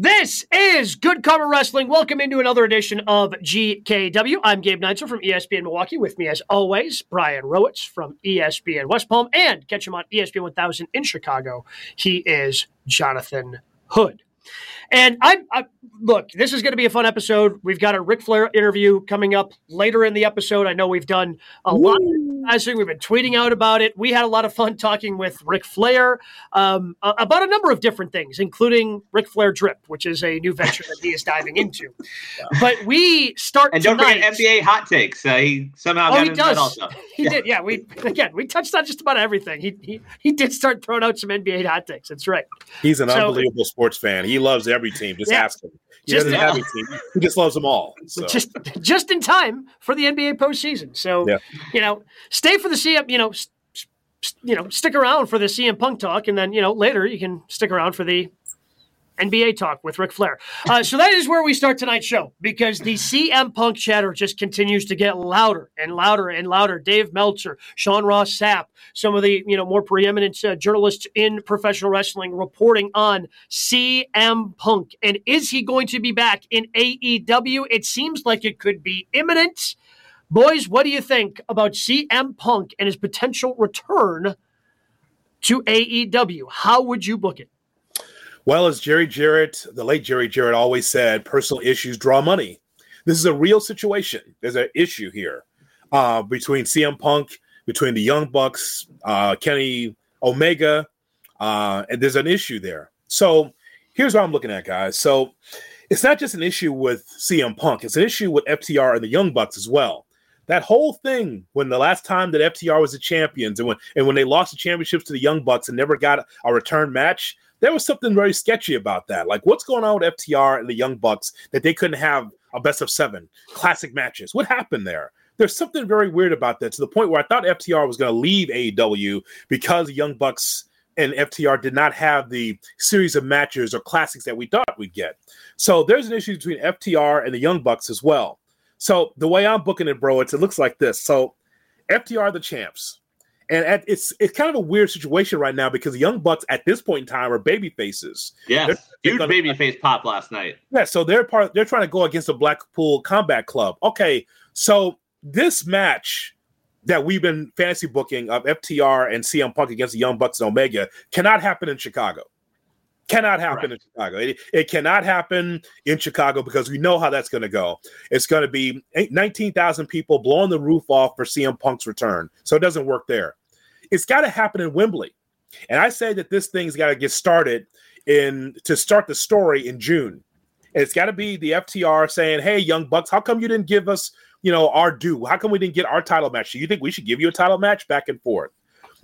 This is Good Karma Wrestling. Welcome into another edition of GKW. I'm Gabe Neitzel from ESPN Milwaukee. With me, as always, Brian Rowitz from ESPN West Palm, and catch him on ESPN 1000 in Chicago. He is Jonathan Hood. And I, I look, this is going to be a fun episode. We've got a Ric Flair interview coming up later in the episode. I know we've done a Woo. lot of We've been tweeting out about it. We had a lot of fun talking with Ric Flair um, about a number of different things, including Ric Flair Drip, which is a new venture that he is diving into. But we start and don't forget NBA hot takes. Uh, he somehow oh, he does. He yeah. did. Yeah, we again we touched on just about everything. He, he he did start throwing out some NBA hot takes. That's right. He's an so, unbelievable sports fan. He loves every team. Just yeah. ask him. He just, doesn't have a team. He just loves them all. So. Just just in time for the NBA postseason. So yeah. you know, stay for the CM. You know, st- you know, stick around for the CM Punk talk, and then you know later you can stick around for the NBA talk with Ric Flair. Uh, so that is where we start tonight's show because the CM Punk chatter just continues to get louder and louder and louder. Dave Meltzer, Sean Ross Sapp, some of the you know more preeminent uh, journalists in professional wrestling reporting on CM Punk and is he going to be back in AEW? It seems like it could be imminent. Boys, what do you think about CM Punk and his potential return to AEW? How would you book it? Well, as Jerry Jarrett, the late Jerry Jarrett, always said, personal issues draw money. This is a real situation. There's an issue here uh, between CM Punk, between the Young Bucks, uh, Kenny Omega, uh, and there's an issue there. So here's what I'm looking at, guys. So it's not just an issue with CM Punk; it's an issue with FTR and the Young Bucks as well. That whole thing when the last time that FTR was the champions and when and when they lost the championships to the Young Bucks and never got a return match, there was something very sketchy about that. Like, what's going on with FTR and the Young Bucks that they couldn't have a best of seven classic matches? What happened there? There's something very weird about that to the point where I thought FTR was going to leave AEW because the Young Bucks and FTR did not have the series of matches or classics that we thought we'd get. So there's an issue between FTR and the Young Bucks as well. So the way I'm booking it, bro, it's, it looks like this. So FTR the champs. And at, it's it's kind of a weird situation right now because Young Bucks at this point in time are baby faces. Yeah, huge gonna, baby face pop last night. Yeah, so they're part. They're trying to go against the Blackpool Combat Club. Okay, so this match that we've been fantasy booking of FTR and CM Punk against the Young Bucks and Omega cannot happen in Chicago. Cannot happen right. in Chicago. It, it, cannot happen in Chicago because we know how that's going to go. It's going to be 19,000 people blowing the roof off for CM Punk's return. So it doesn't work there. It's got to happen in Wembley. And I say that this thing's got to get started in to start the story in June. And it's got to be the FTR saying, "Hey, Young Bucks, how come you didn't give us, you know, our due? How come we didn't get our title match? Do you think we should give you a title match back and forth?"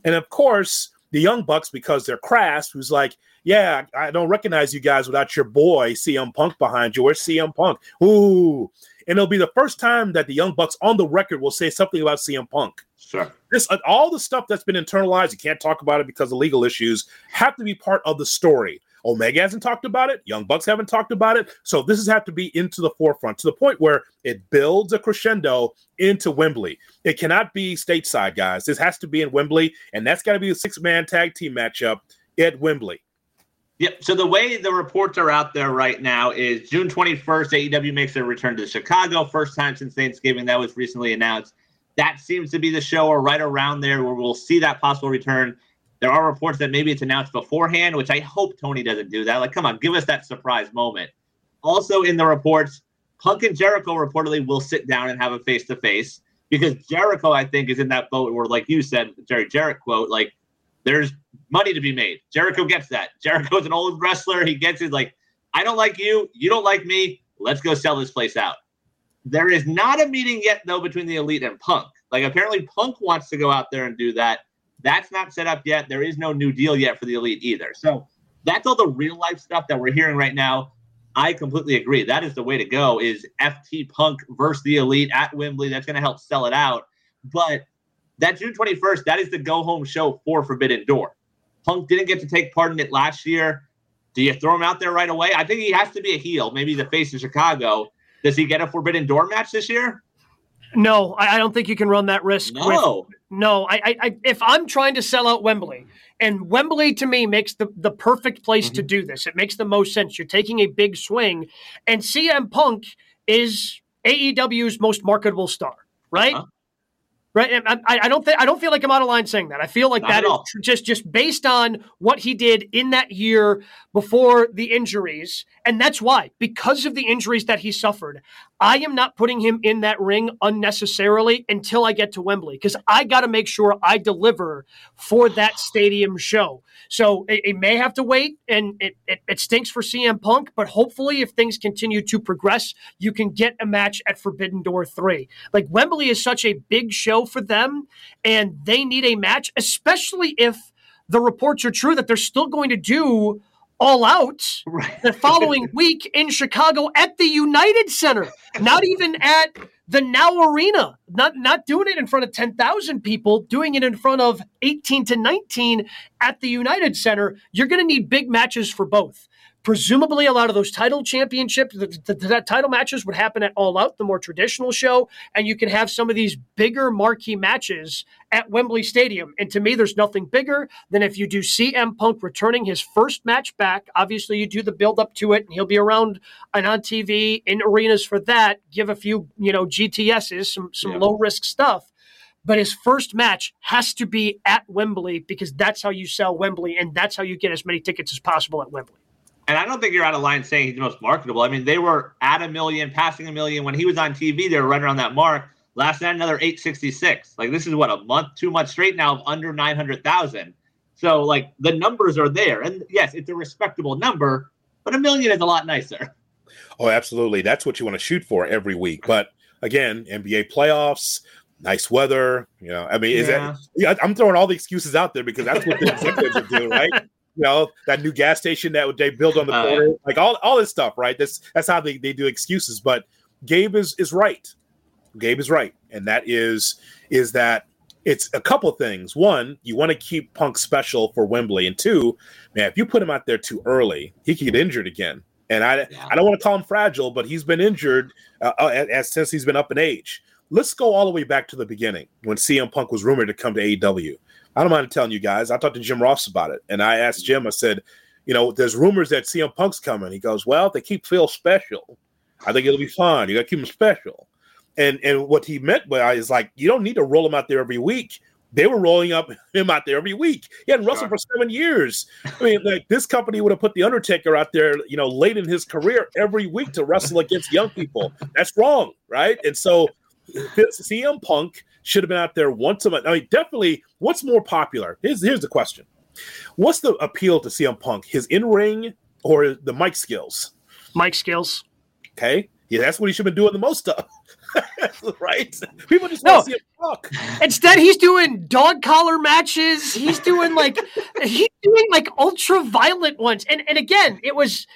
And of course, the Young Bucks, because they're crass, who's like, "Yeah, I don't recognize you guys without your boy CM Punk behind you. Where's CM Punk? Ooh." And it'll be the first time that the Young Bucks on the record will say something about CM Punk. Sure. This uh, all the stuff that's been internalized, you can't talk about it because of legal issues, have to be part of the story. Omega hasn't talked about it. Young Bucks haven't talked about it. So this has had to be into the forefront to the point where it builds a crescendo into Wembley. It cannot be stateside, guys. This has to be in Wembley, and that's got to be a six-man tag team matchup at Wembley. Yep. So the way the reports are out there right now is June 21st, AEW makes their return to Chicago. First time since Thanksgiving. That was recently announced. That seems to be the show or right around there where we'll see that possible return. There are reports that maybe it's announced beforehand, which I hope Tony doesn't do that. Like, come on, give us that surprise moment. Also, in the reports, Punk and Jericho reportedly will sit down and have a face to face because Jericho, I think, is in that boat where, like you said, Jerry Jarrett quote, like, there's money to be made. Jericho gets that. Jericho's an old wrestler. He gets it. Like, I don't like you. You don't like me. Let's go sell this place out. There is not a meeting yet, though, between the elite and Punk. Like, apparently, Punk wants to go out there and do that. That's not set up yet. There is no new deal yet for the elite either. So that's all the real life stuff that we're hearing right now. I completely agree. That is the way to go. Is FT Punk versus the elite at Wembley? That's going to help sell it out. But that June 21st, that is the go home show for Forbidden Door. Punk didn't get to take part in it last year. Do you throw him out there right away? I think he has to be a heel, maybe the face of Chicago. Does he get a Forbidden Door match this year? No, I, I don't think you can run that risk. No, with, no. I, I, I, if I'm trying to sell out Wembley, and Wembley to me makes the the perfect place mm-hmm. to do this. It makes the most sense. You're taking a big swing, and CM Punk is AEW's most marketable star, right? Uh-huh. Right, I, I, don't think I don't feel like I'm out of line saying that. I feel like Not that is just just based on what he did in that year before the injuries, and that's why because of the injuries that he suffered, I am not putting him in that ring unnecessarily until I get to Wembley because I got to make sure I deliver for that stadium show. So it, it may have to wait, and it, it, it stinks for CM Punk, but hopefully, if things continue to progress, you can get a match at Forbidden Door 3. Like Wembley is such a big show for them, and they need a match, especially if the reports are true that they're still going to do all out right. the following week in Chicago at the United Center, not even at the Now Arena, not not doing it in front of 10,000 people, doing it in front of 18 to 19 at the United Center. You're going to need big matches for both. Presumably, a lot of those title championships, the, the, the, title matches would happen at All Out, the more traditional show, and you can have some of these bigger marquee matches at Wembley Stadium. And to me, there's nothing bigger than if you do CM Punk returning his first match back. Obviously, you do the build up to it, and he'll be around and on TV in arenas for that. Give a few, you know, GTSs, some some yeah. low risk stuff but his first match has to be at Wembley because that's how you sell Wembley and that's how you get as many tickets as possible at Wembley. And I don't think you're out of line saying he's the most marketable. I mean, they were at a million, passing a million. When he was on TV, they were right around that mark. Last night, another 866. Like, this is what, a month, two months straight now of under 900,000. So, like, the numbers are there. And yes, it's a respectable number, but a million is a lot nicer. Oh, absolutely. That's what you want to shoot for every week. But again, NBA playoffs, nice weather. You know, I mean, is yeah. that? Yeah, I'm throwing all the excuses out there because that's what the executives are doing, right? you know that new gas station that they build on the uh, corner, like all, all this stuff, right? That's that's how they, they do excuses. But Gabe is is right. Gabe is right, and that is is that it's a couple things. One, you want to keep Punk special for Wembley, and two, man, if you put him out there too early, he could get injured again. And I yeah. I don't want to call him fragile, but he's been injured uh, uh as, since he's been up in age. Let's go all the way back to the beginning when CM Punk was rumored to come to AEW. I don't mind telling you guys. I talked to Jim Ross about it, and I asked Jim. I said, you know, there's rumors that CM Punk's coming. He goes, well, they keep Phil special. I think it'll be fine. You got to keep him special. And and what he meant by is like you don't need to roll him out there every week. They were rolling up him out there every week. He hadn't wrestled for seven years. I mean, like this company would have put the Undertaker out there, you know, late in his career every week to wrestle against young people. That's wrong, right? And so CM Punk should have been out there once a month. I mean, definitely. What's more popular? Here's here's the question: What's the appeal to CM Punk? His in ring or the mic skills? Mic skills. Okay, yeah, that's what he should have been doing the most of. right? People just no. see him talk. Instead, he's doing dog collar matches. He's doing like he's doing like ultra violent ones. And and again, it was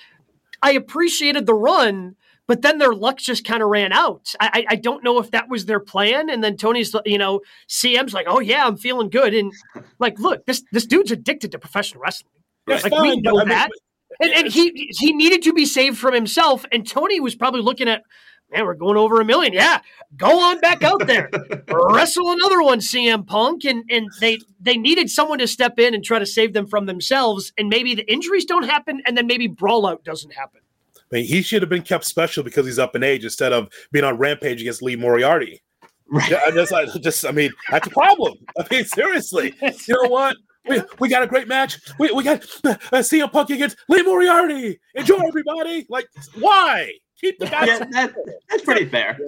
I appreciated the run, but then their luck just kind of ran out. I, I don't know if that was their plan. And then Tony's, you know, CM's like, oh yeah, I'm feeling good. And like, look, this this dude's addicted to professional wrestling. Right. Like fine, we know that. Mean, and, and he he needed to be saved from himself. And Tony was probably looking at, man, we're going over a million. Yeah, go on back out there, wrestle another one, CM Punk. And and they they needed someone to step in and try to save them from themselves. And maybe the injuries don't happen, and then maybe brawl out doesn't happen. I mean, he should have been kept special because he's up in age instead of being on Rampage against Lee Moriarty. Right. Yeah, just, I just, I mean, that's a problem. I mean, seriously, you know what? We, we got a great match. We, we got uh, CM Punk against Lee Moriarty. Enjoy, everybody. Like, why? Keep the guy. Yeah, that, that's pretty fair.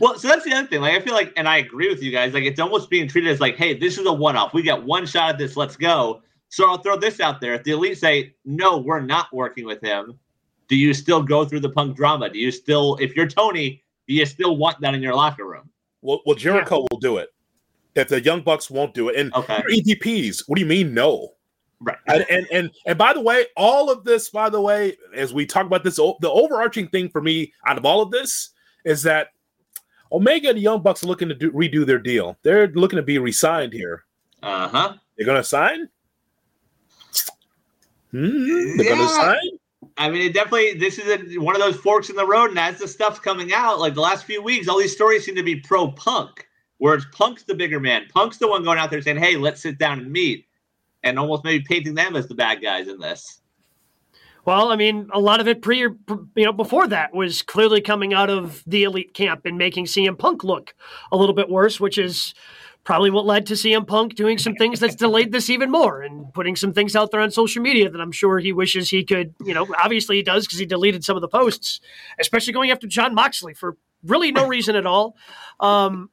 Well, so that's the other thing. Like, I feel like, and I agree with you guys. Like, it's almost being treated as like, hey, this is a one-off. We got one shot at this. Let's go. So I'll throw this out there. If the elite say, no, we're not working with him, do you still go through the punk drama? Do you still, if you're Tony, do you still want that in your locker room? Well, well Jericho yeah. will do it. If the Young Bucks won't do it, and okay. EVPs, what do you mean no? Right. And, and, and and by the way, all of this, by the way, as we talk about this, the overarching thing for me out of all of this is that Omega and the Young Bucks are looking to do, redo their deal. They're looking to be re-signed here. Uh huh. They're going to sign. Hmm, they're yeah. going to sign. I mean, it definitely this is a, one of those forks in the road, and as the stuff's coming out, like the last few weeks, all these stories seem to be pro Punk, whereas Punk's the bigger man. Punk's the one going out there saying, "Hey, let's sit down and meet," and almost maybe painting them as the bad guys in this. Well, I mean, a lot of it pre, you know, before that was clearly coming out of the elite camp and making CM Punk look a little bit worse, which is probably what led to CM Punk doing some things that's delayed this even more and putting some things out there on social media that I'm sure he wishes he could, you know, obviously he does because he deleted some of the posts, especially going after Jon Moxley for really no reason at all. Um,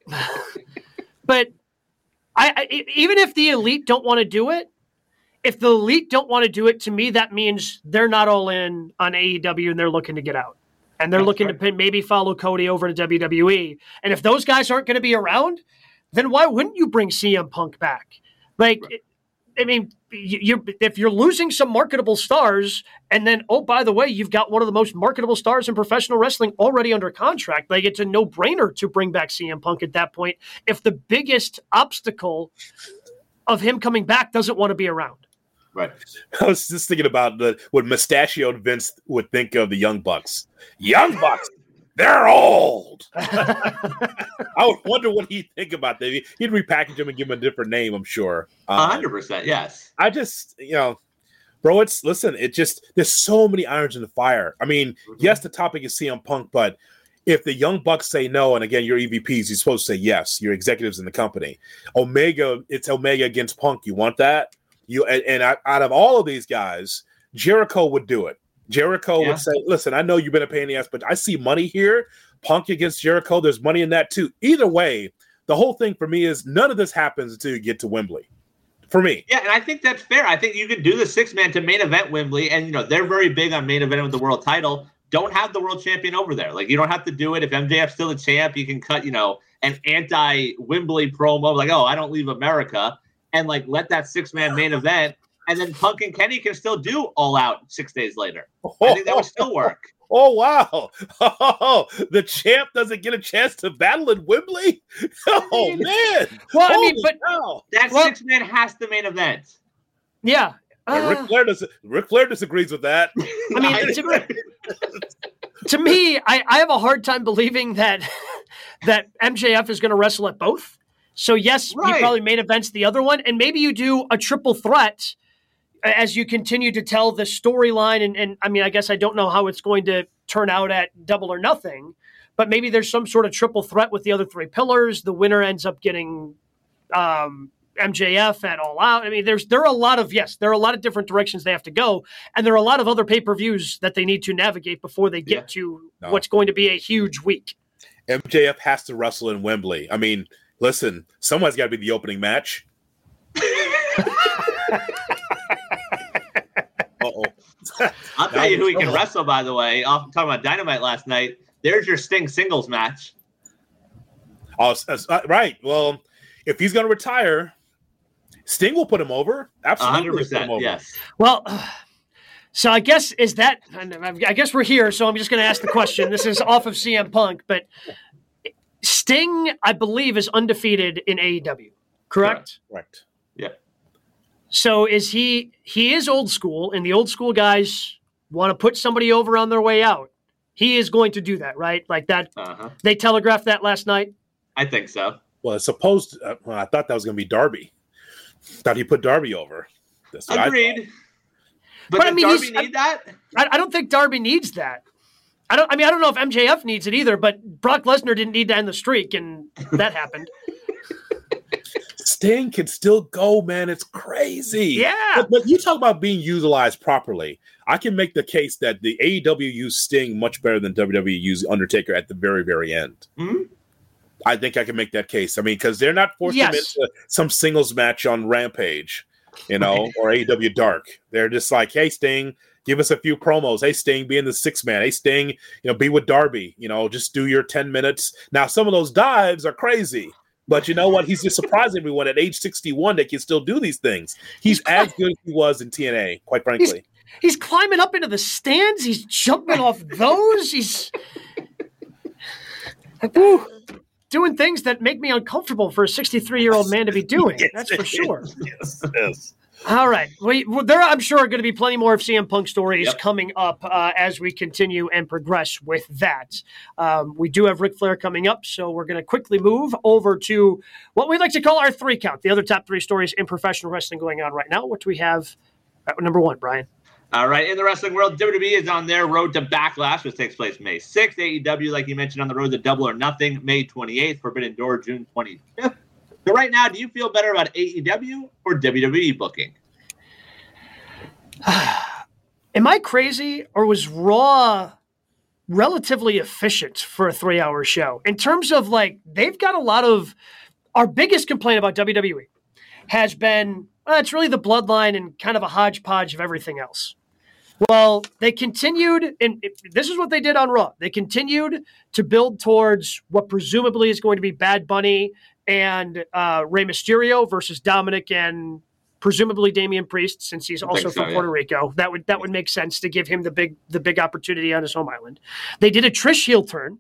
but I, I, even if the elite don't want to do it, if the elite don't want to do it, to me that means they're not all in on AEW and they're looking to get out. And they're That's looking right. to maybe follow Cody over to WWE. And if those guys aren't going to be around, then why wouldn't you bring CM Punk back? Like, right. I mean, you, if you're losing some marketable stars, and then oh by the way, you've got one of the most marketable stars in professional wrestling already under contract, like it's a no brainer to bring back CM Punk at that point. If the biggest obstacle of him coming back doesn't want to be around. Right. I was just thinking about the what mustachioed Vince would think of the Young Bucks. Young Bucks, they're old. I would wonder what he'd think about that. He'd repackage them and give them a different name, I'm sure. hundred percent, yes. I just, you know, bro, it's listen, it just there's so many irons in the fire. I mean, mm-hmm. yes, the topic is CM Punk, but if the young bucks say no, and again, your EVPs, you're supposed to say yes, your executives in the company. Omega, it's Omega against Punk. You want that? You and, and out of all of these guys, Jericho would do it. Jericho yeah. would say, "Listen, I know you've been a pain in the ass, but I see money here. Punk against Jericho, there's money in that too. Either way, the whole thing for me is none of this happens until you get to Wembley. For me, yeah, and I think that's fair. I think you can do the six man to main event Wembley, and you know they're very big on main event with the world title. Don't have the world champion over there. Like you don't have to do it. If MJF's still the champ, you can cut, you know, an anti Wembley promo like, "Oh, I don't leave America," and like let that six man main event and then Punk and Kenny can still do all out six days later. I think that would still work. Oh wow! Oh, the champ doesn't get a chance to battle in Wembley. Oh man! Well, Holy I mean, but cow. that well, six man has the main event. Yeah, uh, Ric Flair does. Ric Flair disagrees with that. I mean, to, to me, I, I have a hard time believing that that MJF is going to wrestle at both. So yes, right. you probably main events the other one, and maybe you do a triple threat as you continue to tell the storyline, and, and I mean, I guess I don't know how it's going to turn out at Double or Nothing, but maybe there's some sort of triple threat with the other three pillars. The winner ends up getting um, MJF at All Out. I mean, there's there are a lot of yes, there are a lot of different directions they have to go, and there are a lot of other pay per views that they need to navigate before they get yeah. to no. what's going to be a huge week. MJF has to wrestle in Wembley. I mean, listen, someone's got to be the opening match. I'll tell you who he can wrestle, by the way. Off talking about Dynamite last night. There's your Sting singles match. Oh, uh, right. Well, if he's going to retire, Sting will put him over. Absolutely, 100%. Yes. Well. So I guess is that I guess we're here. So I'm just going to ask the question. This is off of CM Punk, but Sting, I believe, is undefeated in AEW. Correct. Correct. So is he he is old school and the old school guys want to put somebody over on their way out. He is going to do that, right? Like that uh-huh. they telegraphed that last night. I think so. Well, it's supposed uh, well, I thought that was going to be Darby. Thought he put Darby over. That's Agreed. But, but I mean, Darby need that? I, I don't think Darby needs that. I don't. I mean, I don't know if MJF needs it either. But Brock Lesnar didn't need to end the streak, and that happened. Sting can still go, man. It's crazy. Yeah. But, but, you talk about being utilized properly. I can make the case that the AEW used Sting much better than WWE used Undertaker at the very, very end. Mm-hmm. I think I can make that case. I mean, because they're not forcing yes. him into some singles match on Rampage, you know, or AEW Dark. They're just like, hey, Sting, give us a few promos. Hey, Sting, be in the six man. Hey, Sting, you know, be with Darby. You know, just do your 10 minutes. Now, some of those dives are crazy. But you know what? He's just surprising everyone at age 61 that can still do these things. He's, he's as good as he was in TNA, quite frankly. He's, he's climbing up into the stands. He's jumping off those. He's doing things that make me uncomfortable for a 63 year old man to be doing. yes, That's for sure. Yes, yes. All right. We, there, I'm sure, are going to be plenty more of CM Punk stories yep. coming up uh, as we continue and progress with that. Um, we do have Ric Flair coming up, so we're going to quickly move over to what we like to call our three count, the other top three stories in professional wrestling going on right now. What do we have at number one, Brian? All right, in the wrestling world, WWE is on their road to Backlash, which takes place May 6th. AEW, like you mentioned, on the road to Double or Nothing, May 28th. Forbidden Door, June 25th. So right now, do you feel better about AEW or WWE booking? Am I crazy or was Raw relatively efficient for a three hour show? In terms of like, they've got a lot of. Our biggest complaint about WWE has been it's really the bloodline and kind of a hodgepodge of everything else. Well, they continued, and this is what they did on Raw. They continued to build towards what presumably is going to be Bad Bunny and uh, Rey Mysterio versus Dominik and presumably Damian Priest, since he's also so, from yeah. Puerto Rico. That would that would make sense to give him the big the big opportunity on his home island. They did a Trish heel turn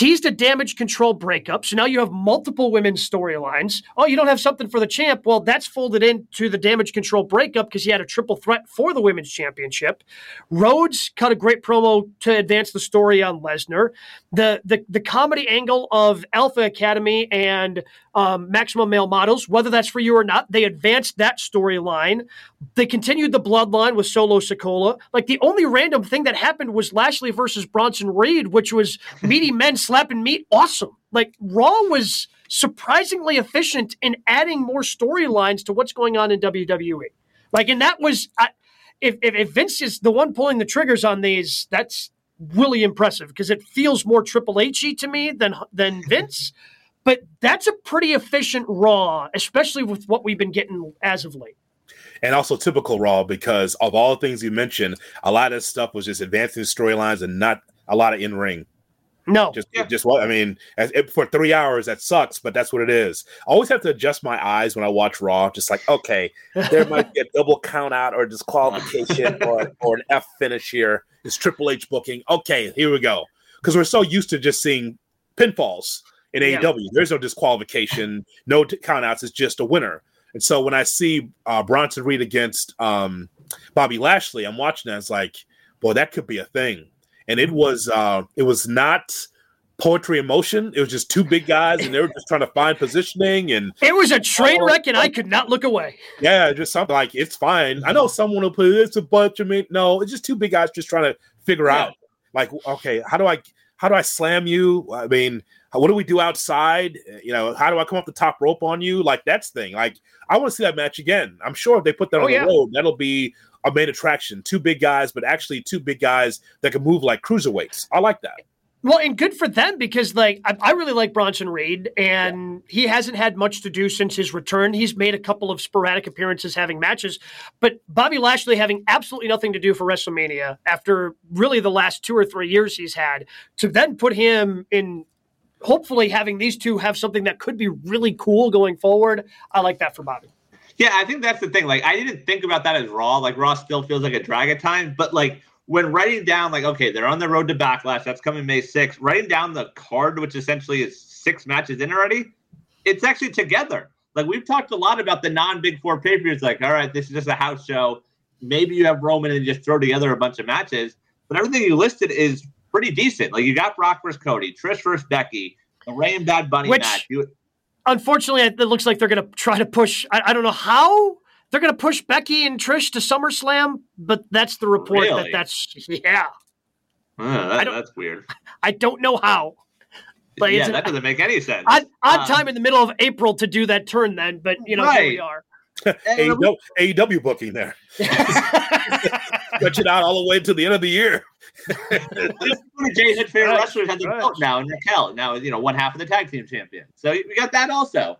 teased a damage control breakup. So now you have multiple women's storylines. Oh, you don't have something for the champ. Well, that's folded into the damage control breakup because he had a triple threat for the women's championship. Rhodes cut a great promo to advance the story on Lesnar. The the the comedy angle of Alpha Academy and um, Maximum Male Models, whether that's for you or not, they advanced that storyline. They continued the bloodline with Solo Sikoa. Like the only random thing that happened was Lashley versus Bronson Reed, which was meaty men slapping meat. Awesome. Like Raw was surprisingly efficient in adding more storylines to what's going on in WWE. Like, and that was, if, if, if Vince is the one pulling the triggers on these, that's really impressive because it feels more Triple H to me than than Vince. but that's a pretty efficient Raw, especially with what we've been getting as of late and also typical Raw because of all the things you mentioned, a lot of this stuff was just advancing storylines and not a lot of in ring. No, just yeah. just what I mean. As, for three hours, that sucks, but that's what it is. I always have to adjust my eyes when I watch Raw. Just like, okay, there might be a double count out or disqualification or or an F finish here. here. Is Triple H booking? Okay, here we go. Because we're so used to just seeing pinfalls in yeah. AEW. There's no disqualification, no t- countouts. It's just a winner. And so when I see uh, Bronson Reed against um, Bobby Lashley, I'm watching that. It's like, boy, that could be a thing. And it was uh, it was not poetry in motion. It was just two big guys, and they were just trying to find positioning. And it was a train wreck, and I could not look away. Yeah, just something like it's fine. I know someone will put it's a bunch of me. No, it's just two big guys just trying to figure yeah. out, like, okay, how do I how do I slam you? I mean, what do we do outside? Uh, you know, how do I come off the top rope on you? Like that's thing. Like I want to see that match again. I'm sure if they put that oh, on yeah. the road, that'll be a main attraction. Two big guys, but actually two big guys that can move like cruiserweights. I like that. Well, and good for them because like I, I really like Bronson Reed, and yeah. he hasn't had much to do since his return. He's made a couple of sporadic appearances, having matches, but Bobby Lashley having absolutely nothing to do for WrestleMania after really the last two or three years he's had to then put him in. Hopefully, having these two have something that could be really cool going forward. I like that for Bobby. Yeah, I think that's the thing. Like, I didn't think about that as Raw. Like, Raw still feels like a drag at times, but like when writing down like okay they're on the road to backlash that's coming may 6th writing down the card which essentially is six matches in already it's actually together like we've talked a lot about the non-big four pay-per-views like all right this is just a house show maybe you have roman and just throw together a bunch of matches but everything you listed is pretty decent like you got brock versus cody trish versus becky the Rey and bad bunny which, match you, unfortunately it looks like they're going to try to push I, I don't know how they're going to push Becky and Trish to SummerSlam, but that's the report really? that that's yeah. Uh, that, that's weird. I don't know how. But yeah, that doesn't make any sense. Odd, odd um, time in the middle of April to do that turn, then. But you know, right. here we are. AEW, AEW booking there. Stretch it out all the way to the end of the year. Jay Hit Fair right. Wrestlers have the right. belt now, and Raquel now you know one half of the tag team champion. So we got that also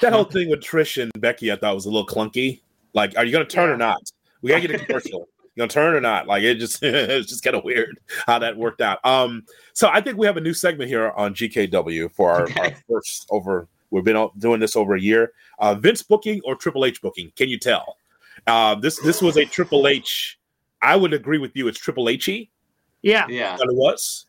that whole thing with Trish and Becky, I thought was a little clunky. Like, are you going to turn yeah. or not? We got to get a commercial. you gonna turn or not? Like it just it's just kind of weird how that worked out. Um, so I think we have a new segment here on GKW for our, okay. our first over. We've been doing this over a year. Uh, Vince booking or Triple H booking? Can you tell? Uh, this this was a Triple H. I would agree with you. It's Triple H. Yeah, yeah. It was.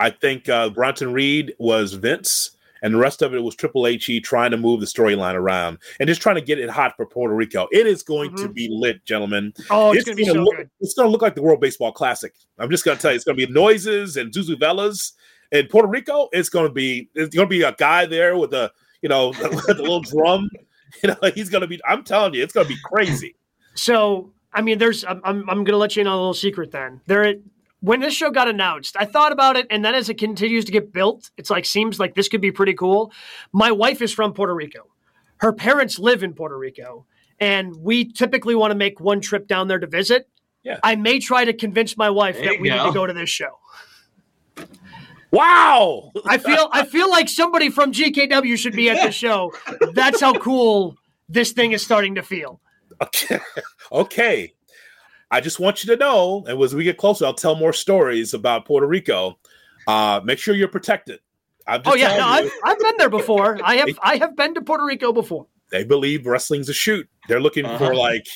I think uh, Bronson Reed was Vince and the rest of it was Triple H trying to move the storyline around and just trying to get it hot for Puerto Rico. It is going mm-hmm. to be lit, gentlemen. Oh, it's, it's going to be so look, good. It's going to look like the World Baseball Classic. I'm just going to tell you, it's going to be noises and Zuzu Zuzuvelas. In Puerto Rico, it's going to be it's going to be a guy there with a you know the little drum. You know, he's going to be. I'm telling you, it's going to be crazy. So, I mean, there's. I'm I'm, I'm going to let you in on a little secret. Then there when this show got announced, I thought about it, and then as it continues to get built, it's like seems like this could be pretty cool. My wife is from Puerto Rico. Her parents live in Puerto Rico, and we typically want to make one trip down there to visit. Yeah. I may try to convince my wife there that we go. need to go to this show. Wow. I feel I feel like somebody from GKW should be at the show. That's how cool this thing is starting to feel. Okay. Okay. I just want you to know, and as we get closer, I'll tell more stories about Puerto Rico. Uh, make sure you're protected. oh yeah, no, I've, I've been there before. I have I have been to Puerto Rico before. They believe wrestling's a shoot. They're looking uh-huh. for like,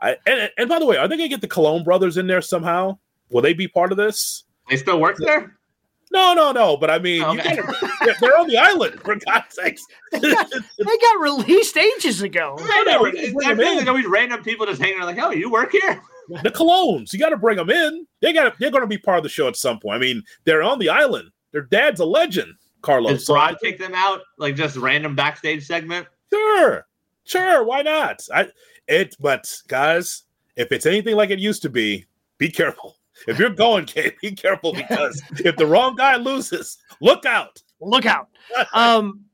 I, and and by the way, are they gonna get the Colón brothers in there somehow? Will they be part of this? They still work there. No, no, no. But I mean, okay. gotta, they're on the island for God's sakes. they, got, they got released ages ago. I know. It's always random people just hanging around like, "Oh, you work here." the Colones, you got to bring them in. They got they're going to be part of the show at some point. I mean, they're on the island. Their dad's a legend, Carlos. Does Broad take them out like just random backstage segment? Sure, sure. Why not? I it, but guys, if it's anything like it used to be, be careful. If you're going, Kate, be careful because if the wrong guy loses, look out. Look out. Um,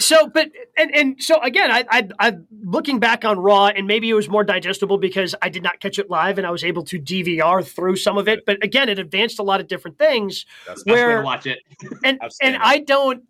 so, but and and so again, I, I I'm looking back on Raw, and maybe it was more digestible because I did not catch it live, and I was able to DVR through some of it. But again, it advanced a lot of different things. That's where watch it, and and I don't.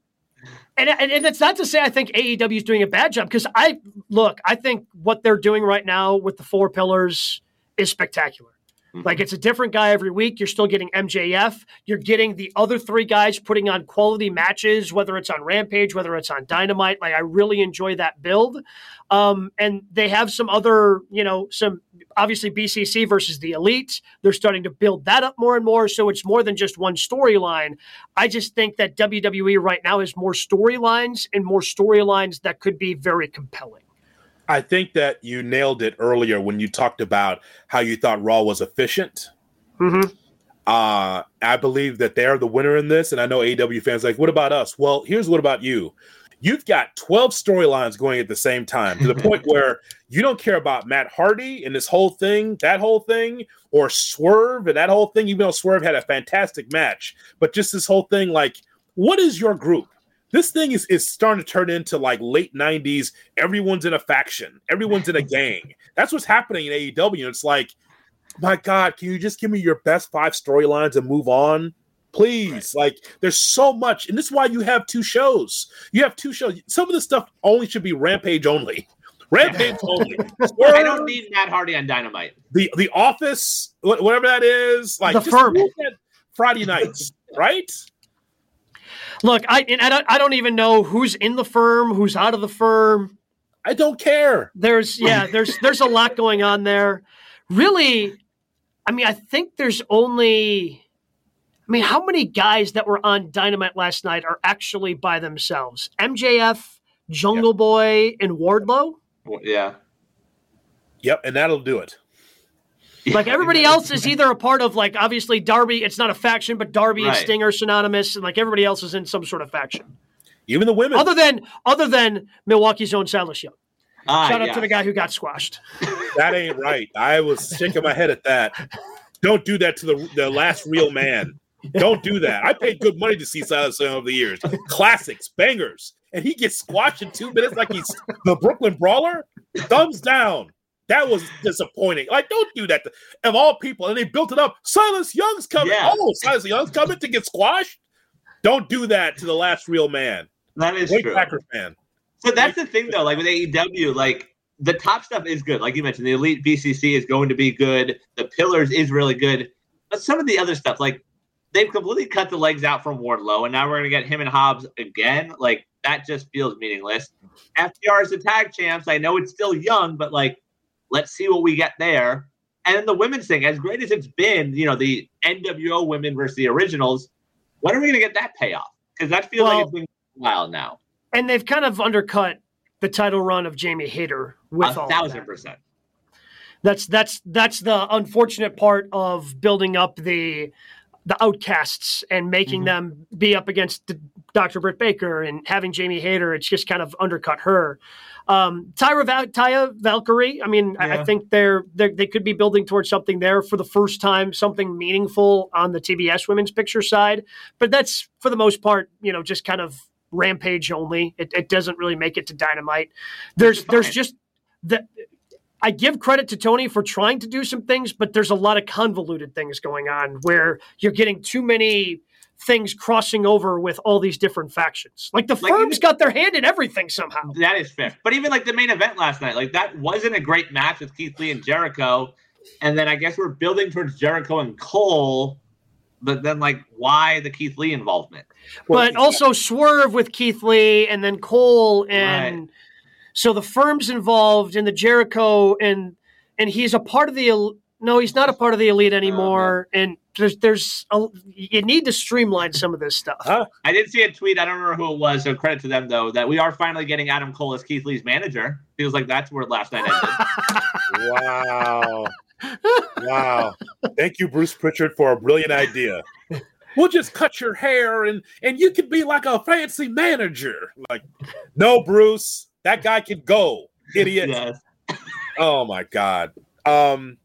And, and, and it's not to say I think AEW is doing a bad job because I look, I think what they're doing right now with the four pillars is spectacular. Mm-hmm. Like it's a different guy every week. You're still getting MJF. You're getting the other three guys putting on quality matches, whether it's on Rampage, whether it's on Dynamite. Like I really enjoy that build. Um, and they have some other, you know, some obviously BCC versus the Elite. They're starting to build that up more and more. So it's more than just one storyline. I just think that WWE right now has more storylines and more storylines that could be very compelling. I think that you nailed it earlier when you talked about how you thought Raw was efficient. Mm-hmm. Uh, I believe that they're the winner in this, and I know AW fans like, what about us? Well, here's what about you. You've got 12 storylines going at the same time to the point where you don't care about Matt Hardy and this whole thing, that whole thing, or Swerve and that whole thing, even though Swerve had a fantastic match. But just this whole thing, like, what is your group? This thing is is starting to turn into like late 90s everyone's in a faction everyone's in a gang. That's what's happening in aew it's like my god can you just give me your best five storylines and move on? Please. Right. like there's so much and this is why you have two shows. You have two shows. Some of the stuff only should be rampage only. Rampage only. I don't need matt hardy on dynamite. The the office whatever that is like the firm friday nights right Look, I I don't I don't even know who's in the firm, who's out of the firm. I don't care. There's yeah, there's there's a lot going on there. Really, I mean, I think there's only I mean, how many guys that were on Dynamite last night are actually by themselves? MJF, Jungle Boy, and Wardlow? Yeah. Yep, and that'll do it. Like everybody else is either a part of like obviously Darby. It's not a faction, but Darby right. and Sting are synonymous, and like everybody else is in some sort of faction. Even the women, other than other than Milwaukee's own Silas Young. Ah, Shout out to the guy who got squashed. That ain't right. I was shaking my head at that. Don't do that to the the last real man. Don't do that. I paid good money to see Silas Young over the years. Classics, bangers, and he gets squashed in two minutes like he's the Brooklyn Brawler. Thumbs down. That was disappointing. Like, don't do that to, of all people. And they built it up. Silas Young's coming. Yeah. Oh, Silas Young's coming to get squashed. Don't do that to the last real man. That is true. Packer fan. So that's the thing, though. Like with AEW, like the top stuff is good. Like you mentioned, the Elite BCC is going to be good. The Pillars is really good. But some of the other stuff, like they've completely cut the legs out from Wardlow, and now we're going to get him and Hobbs again. Like that just feels meaningless. FTR is the tag champs. I know it's still young, but like Let's see what we get there. And the women's thing, as great as it's been, you know, the NWO women versus the originals, when are we going to get that payoff? Because that feels well, like it's been a while now. And they've kind of undercut the title run of Jamie Hayter with a all thousand percent. That's that's that's the unfortunate part of building up the the outcasts and making mm-hmm. them be up against Dr. Britt Baker and having Jamie Hayter. It's just kind of undercut her. Um, Tyra Val- Taya Valkyrie. I mean, yeah. I, I, think they're, they're, they could be building towards something there for the first time, something meaningful on the TBS women's picture side. But that's for the most part, you know, just kind of rampage only. It, it doesn't really make it to dynamite. There's there's just the I give credit to Tony for trying to do some things, but there's a lot of convoluted things going on where you're getting too many things crossing over with all these different factions. Like the like firms even, got their hand in everything somehow. That is fair. But even like the main event last night, like that wasn't a great match with Keith Lee and Jericho. And then I guess we're building towards Jericho and Cole. But then, like, why the Keith Lee involvement? But also Swerve with Keith Lee and then Cole and. Right so the firm's involved in the Jericho, and and he's a part of the. No, he's not a part of the elite anymore. Uh, and there's there's a, you need to streamline some of this stuff. Huh? I did see a tweet. I don't remember who it was. So credit to them though that we are finally getting Adam Cole as Keith Lee's manager. Feels like that's where last night ended. wow. wow. Thank you, Bruce Pritchard, for a brilliant idea. We'll just cut your hair and and you can be like a fancy manager. Like, no, Bruce. That guy can go, idiot. Yes. oh my god. Um,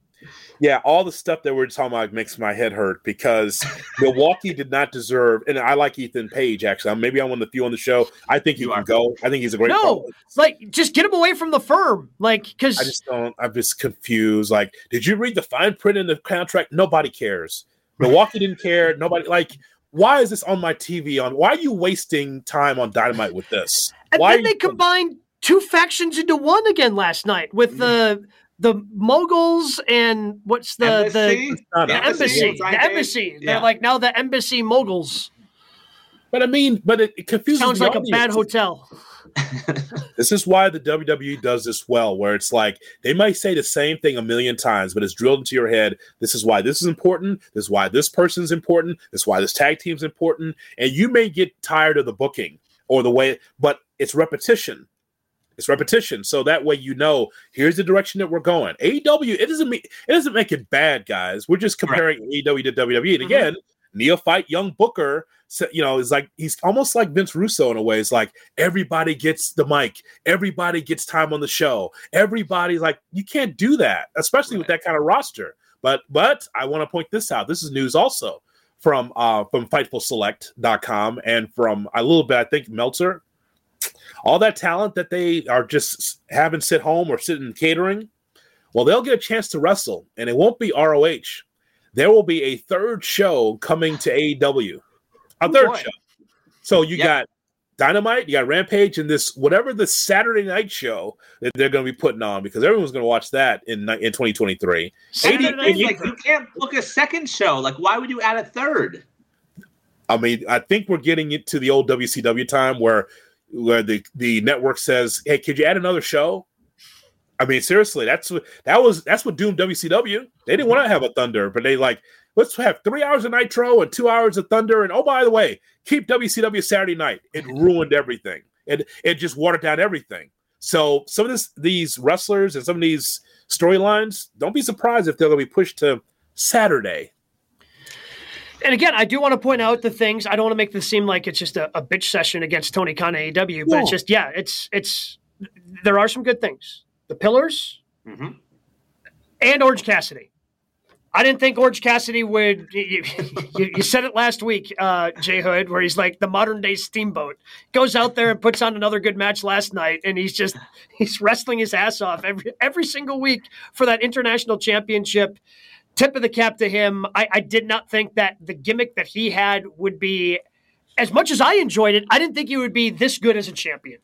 yeah, all the stuff that we're talking about makes my head hurt because Milwaukee did not deserve. And I like Ethan Page actually. Maybe I'm one of the few on the show. I think you, can go. I think he's a great. No, like just get him away from the firm. Like because I just don't. I'm just confused. Like, did you read the fine print in the contract? Nobody cares. Milwaukee didn't care. Nobody like. Why is this on my TV? On why are you wasting time on Dynamite with this? And why then they combined two factions into one again last night with the mm-hmm. The moguls and what's the embassy? the, the embassy the embassy yeah. they're like now the embassy moguls but i mean but it, it confuses sounds like audience. a bad hotel this is why the WWE does this well, where it's like they might say the same thing a million times, but it's drilled into your head. This is why this is important. This is why this person's important. This is why this tag team's important. And you may get tired of the booking or the way, but it's repetition. It's repetition, so that way you know here's the direction that we're going. AEW, it doesn't mean it doesn't make it bad, guys. We're just comparing right. AEW to WWE. And mm-hmm. again, mm-hmm. neophyte young Booker, you know, is like he's almost like Vince Russo in a way. It's like everybody gets the mic, everybody gets time on the show. Everybody's like, you can't do that, especially right. with that kind of roster. But but I want to point this out. This is news also from uh from FightfulSelect.com and from a little bit, I think Meltzer all that talent that they are just having sit home or sitting catering, well, they'll get a chance to wrestle, and it won't be ROH. There will be a third show coming to AEW, a third Boy. show. So you yep. got Dynamite, you got Rampage, and this whatever the Saturday night show that they're going to be putting on because everyone's going to watch that in in 2023. Saturday night, like you can't book a second show. Like, why would you add a third? I mean, I think we're getting into the old WCW time where where the the network says, "Hey, could you add another show?" I mean, seriously, that's what that was. That's what doomed WCW. They didn't want to have a Thunder, but they like let's have three hours of Nitro and two hours of Thunder. And oh, by the way, keep WCW Saturday night. It ruined everything. It it just watered down everything. So some of this, these wrestlers and some of these storylines, don't be surprised if they're going to be pushed to Saturday and again, I do want to point out the things. I don't want to make this seem like it's just a, a bitch session against Tony Khan AEW, but it's just yeah, it's it's there are some good things. The pillars mm-hmm. and Orange Cassidy. I didn't think Orange Cassidy would. You, you, you said it last week, uh, Jay Hood, where he's like the modern day steamboat. Goes out there and puts on another good match last night, and he's just he's wrestling his ass off every every single week for that international championship tip of the cap to him. I, I did not think that the gimmick that he had would be as much as I enjoyed it. I didn't think he would be this good as a champion.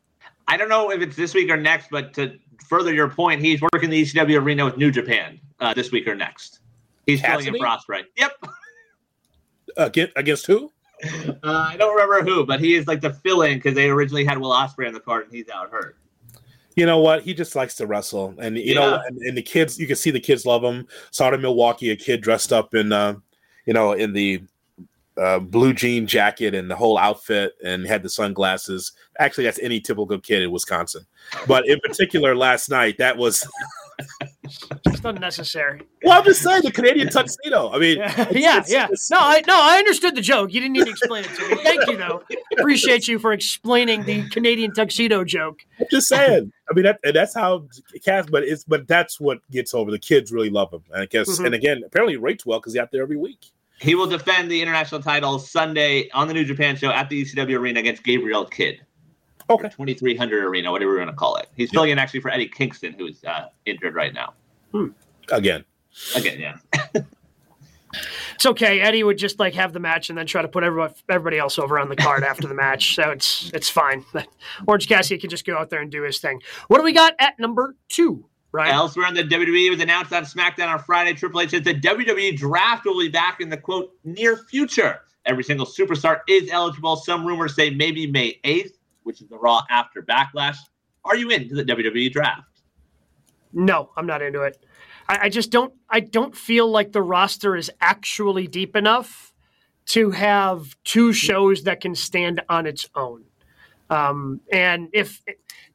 I don't know if it's this week or next, but to further your point, he's working the ECW arena with New Japan uh, this week or next. He's Cassidy? filling in for Ospreay. Yep. Against, against who? Uh, I don't remember who, but he is like the fill-in because they originally had Will Ospreay on the card and he's out hurt you know what? He just likes to wrestle, and you yeah. know, and, and, the kids, you can see the kids love him. Saw in Milwaukee, a kid dressed up in, uh, you know, in the uh, blue jean jacket and the whole outfit and had the sunglasses. Actually, that's any typical kid in Wisconsin. But in particular, last night, that was just unnecessary. Well, I'm just saying the Canadian tuxedo. I mean, yeah, it's, yeah. It's, yeah. It's, no, I no, I understood the joke. You didn't need to explain it to me. Thank you, though. Appreciate you for explaining the Canadian tuxedo joke. I'm just saying. I mean, that, and that's how Cass. But it's but that's what gets over. The kids really love him. I guess. Mm-hmm. And again, apparently rates well because he's out there every week. He will defend the international title Sunday on the New Japan Show at the ECW Arena against Gabriel Kidd. Okay. 2300 Arena, whatever we're going to call it. He's filling in actually for Eddie Kingston, who's uh, injured right now. Hmm. Again. Again, yeah. it's okay. Eddie would just like have the match and then try to put everybody, everybody else over on the card after the match. So it's it's fine. Orange Cassidy can just go out there and do his thing. What do we got at number two? Right. Elsewhere in the WWE, it was announced on SmackDown on Friday. Triple H said the WWE draft will be back in the quote near future. Every single superstar is eligible. Some rumors say maybe May 8th, which is the Raw after Backlash. Are you into the WWE draft? No, I'm not into it. I, I just don't. I don't feel like the roster is actually deep enough to have two shows that can stand on its own. Um, and if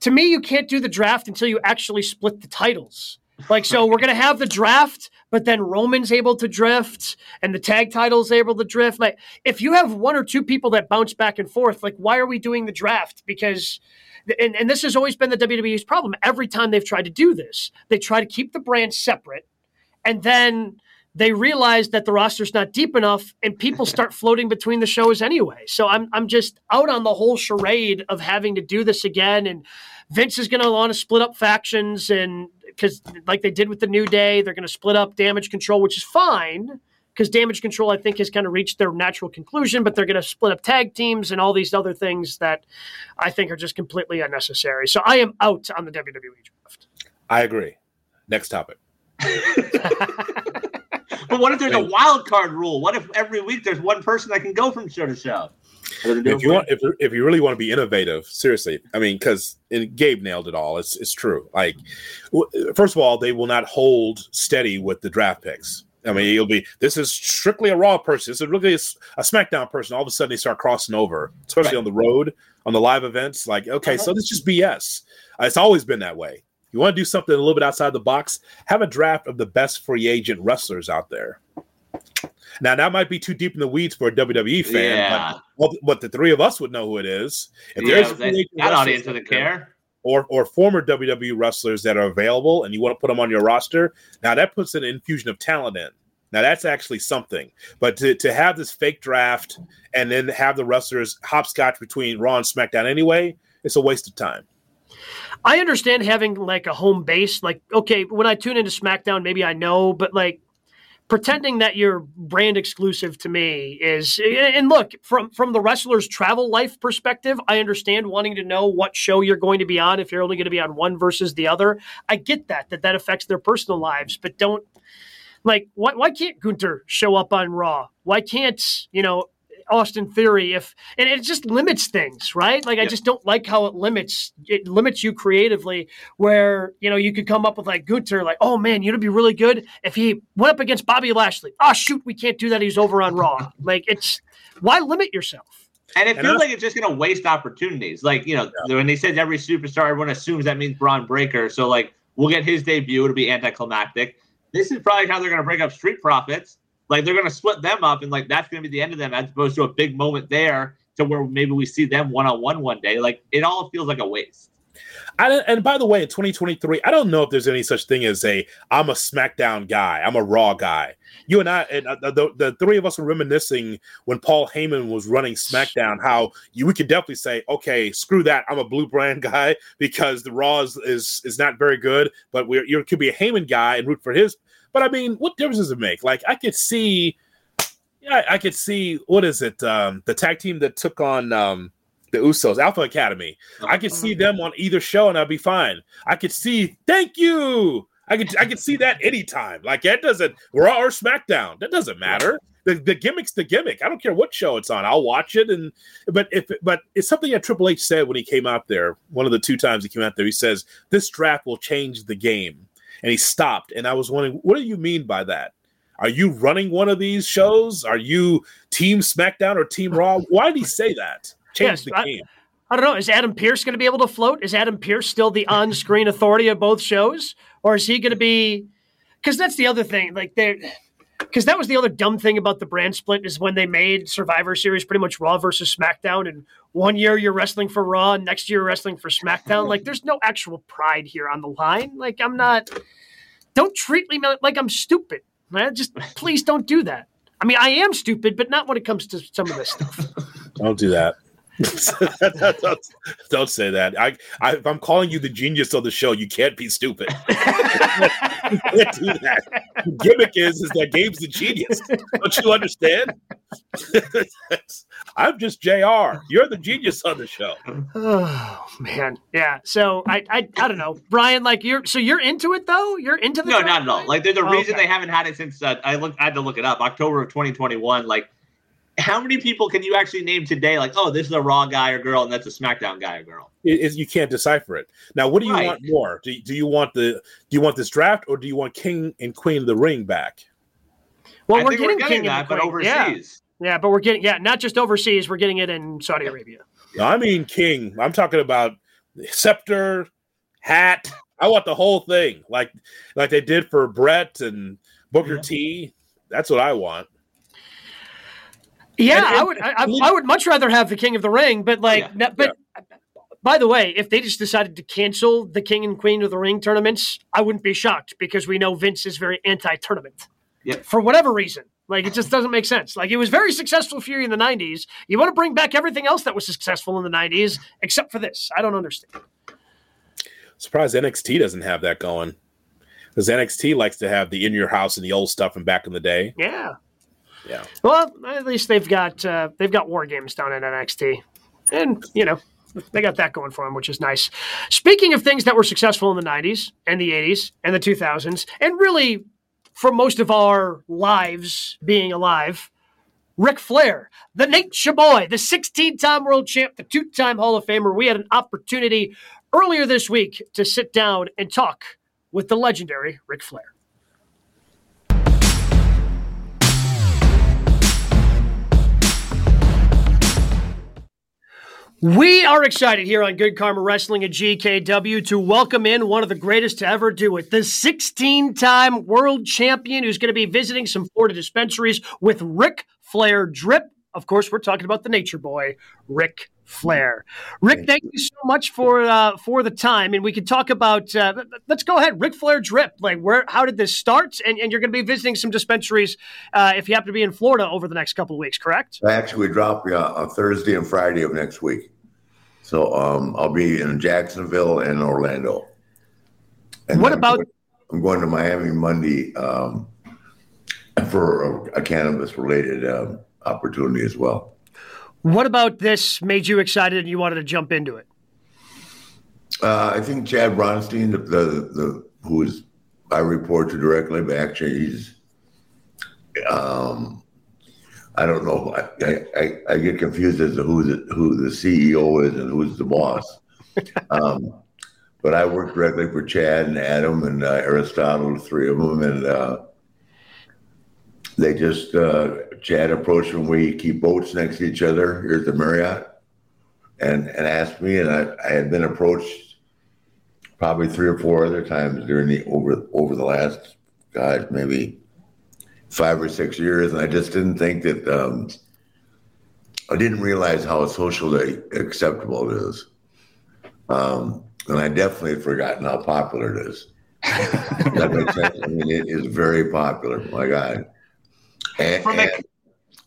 to me, you can't do the draft until you actually split the titles. Like, so we're gonna have the draft, but then Roman's able to drift, and the tag title's able to drift. Like, if you have one or two people that bounce back and forth, like, why are we doing the draft? Because and, and this has always been the WWE's problem. Every time they've tried to do this, they try to keep the brand separate, and then they realize that the roster's not deep enough, and people start floating between the shows anyway. So I'm I'm just out on the whole charade of having to do this again, and Vince is going to want to split up factions, and because like they did with the New Day, they're going to split up Damage Control, which is fine because damage control, I think, has kind of reached their natural conclusion, but they're going to split up tag teams and all these other things that I think are just completely unnecessary. So I am out on the WWE draft. I agree. Next topic. but what if there's a wild card rule? What if every week there's one person that can go from show to show? If you want, if, if you really want to be innovative, seriously, I mean, because Gabe nailed it all. It's it's true. Like, first of all, they will not hold steady with the draft picks. I mean, you'll be this is strictly a Raw person. This is really a, a SmackDown person. All of a sudden, they start crossing over, especially right. on the road, on the live events. Like, okay, uh-huh. so this is just BS. It's always been that way. You want to do something a little bit outside the box? Have a draft of the best free agent wrestlers out there. Now that might be too deep in the weeds for a WWE fan, yeah. but, but the three of us would know who it is. If yeah, there's that, that audience doesn't care or or former WWE wrestlers that are available and you want to put them on your roster, now that puts an infusion of talent in. Now that's actually something. But to, to have this fake draft and then have the wrestlers hopscotch between Raw and SmackDown anyway, it's a waste of time. I understand having like a home base. Like, okay, when I tune into SmackDown, maybe I know, but like pretending that you're brand exclusive to me is and look from from the wrestler's travel life perspective i understand wanting to know what show you're going to be on if you're only going to be on one versus the other. I get that that that affects their personal lives but don't like why, why can't Gunther show up on raw? Why can't you know Austin Theory if and it just limits things, right? Like I just don't like how it limits it limits you creatively where, you know, you could come up with like Gunther, like, oh man, you'd be really good if he went up against Bobby Lashley. Oh shoot, we can't do that. He's over on Raw. like it's why limit yourself? And it feels like it's just going to waste opportunities. Like, you know, yeah. when they said every superstar, everyone assumes that means Bron Breakker. So, like, we'll get his debut. It'll be anticlimactic. This is probably how they're going to break up Street Profits. Like they're going to split them up, and like that's going to be the end of them, as opposed to a big moment there to where maybe we see them one on one one day. Like it all feels like a waste. I, and by the way, in 2023, I don't know if there's any such thing as a I'm a SmackDown guy, I'm a Raw guy. You and I, and uh, the, the three of us were reminiscing when Paul Heyman was running SmackDown. How you we could definitely say, okay, screw that, I'm a Blue Brand guy because the Raw is is, is not very good, but we you could be a Heyman guy and root for his but I mean, what difference does it make? Like, I could see, yeah, I could see what is it? Um, the tag team that took on um, the Usos, Alpha Academy. I could see them on either show, and I'd be fine. I could see, thank you. I could I could see that anytime. Like that doesn't Raw or SmackDown. That doesn't matter. The, the gimmick's the gimmick. I don't care what show it's on. I'll watch it. And but if but it's something that Triple H said when he came out there. One of the two times he came out there, he says this draft will change the game and he stopped. And I was wondering, what do you mean by that? Are you running one of these shows? Are you Team SmackDown or Team Raw? Why did he say that? Change yes, the game. I, I don't know. Is Adam Pearce going to be able to float? Is Adam Pearce still the on-screen authority of both shows, or is he going to be? Because that's the other thing. Like they're because that was the other dumb thing about the brand split is when they made Survivor Series pretty much Raw versus SmackDown, and one year you're wrestling for Raw, and next year you're wrestling for SmackDown. Like, there's no actual pride here on the line. Like, I'm not. Don't treat me like I'm stupid. Man. Just please don't do that. I mean, I am stupid, but not when it comes to some of this stuff. Don't do that. don't, don't, say that. I, I, if I'm calling you the genius of the show, you can't be stupid. you can't do that. The gimmick is is that Gabe's the genius. Don't you understand? I'm just Jr. You're the genius on the show. Oh man, yeah. So I, I, I don't know, Brian. Like you're, so you're into it though. You're into the no, not at all. Like there's a oh, reason okay. they haven't had it since uh, I looked. I had to look it up. October of 2021. Like how many people can you actually name today? Like, oh, this is a Raw guy or girl, and that's a SmackDown guy or girl. It, you can't decipher it. Now, what do you right. want more? Do, do you want the do you want this draft or do you want King and Queen of the Ring back? Well, we're getting, we're getting, King that, but overseas. Yeah. yeah, but we're getting yeah, not just overseas. We're getting it in Saudi Arabia. No, I mean King. I'm talking about scepter, hat. I want the whole thing, like like they did for Brett and Booker yeah. T. That's what I want. Yeah, and, and, I would. I, I, would much rather have the King of the Ring, but like, yeah, but yeah. by the way, if they just decided to cancel the King and Queen of the Ring tournaments, I wouldn't be shocked because we know Vince is very anti-tournament. Yep. For whatever reason, like it just doesn't make sense. Like it was very successful for you in the '90s. You want to bring back everything else that was successful in the '90s, except for this. I don't understand. Surprised NXT doesn't have that going because NXT likes to have the in your house and the old stuff from back in the day. Yeah, yeah. Well, at least they've got uh, they've got war games down in NXT, and you know they got that going for them, which is nice. Speaking of things that were successful in the '90s and the '80s and the 2000s, and really for most of our lives being alive, Ric Flair, the Nature Boy, the 16-time world champ, the two-time Hall of Famer. We had an opportunity earlier this week to sit down and talk with the legendary Ric Flair. We are excited here on Good Karma Wrestling at GKW to welcome in one of the greatest to ever do it, the 16 time world champion who's going to be visiting some Florida dispensaries with Ric Flair Drip. Of course, we're talking about the nature boy, Ric Flair. Rick, thank you so much for uh, for the time, and we can talk about. Uh, let's go ahead, Ric Flair Drip. Like, where? How did this start? And, and you're going to be visiting some dispensaries uh, if you happen to be in Florida over the next couple of weeks, correct? I actually, drop yeah, on Thursday and Friday of next week. So um, I'll be in Jacksonville and Orlando. And what I'm about? Going, I'm going to Miami Monday um, for a, a cannabis-related um, opportunity as well. What about this made you excited and you wanted to jump into it? Uh, I think Chad Bronstein, the, the, the who is I report to directly, but actually he's um, I don't know. I, I, I, get confused as to who the who the CEO is and who's the boss. um, but I work directly for Chad and Adam and uh, Aristotle, the three of them, and uh, they just uh, Chad approached when we keep boats next to each other here at the Marriott, and and asked me, and I, I had been approached probably three or four other times during the over over the last God maybe five or six years, and I just didn't think that um, I didn't realize how socially acceptable it is. Um, and I definitely had forgotten how popular it is. that makes sense. I mean, it is very popular. My God, and and,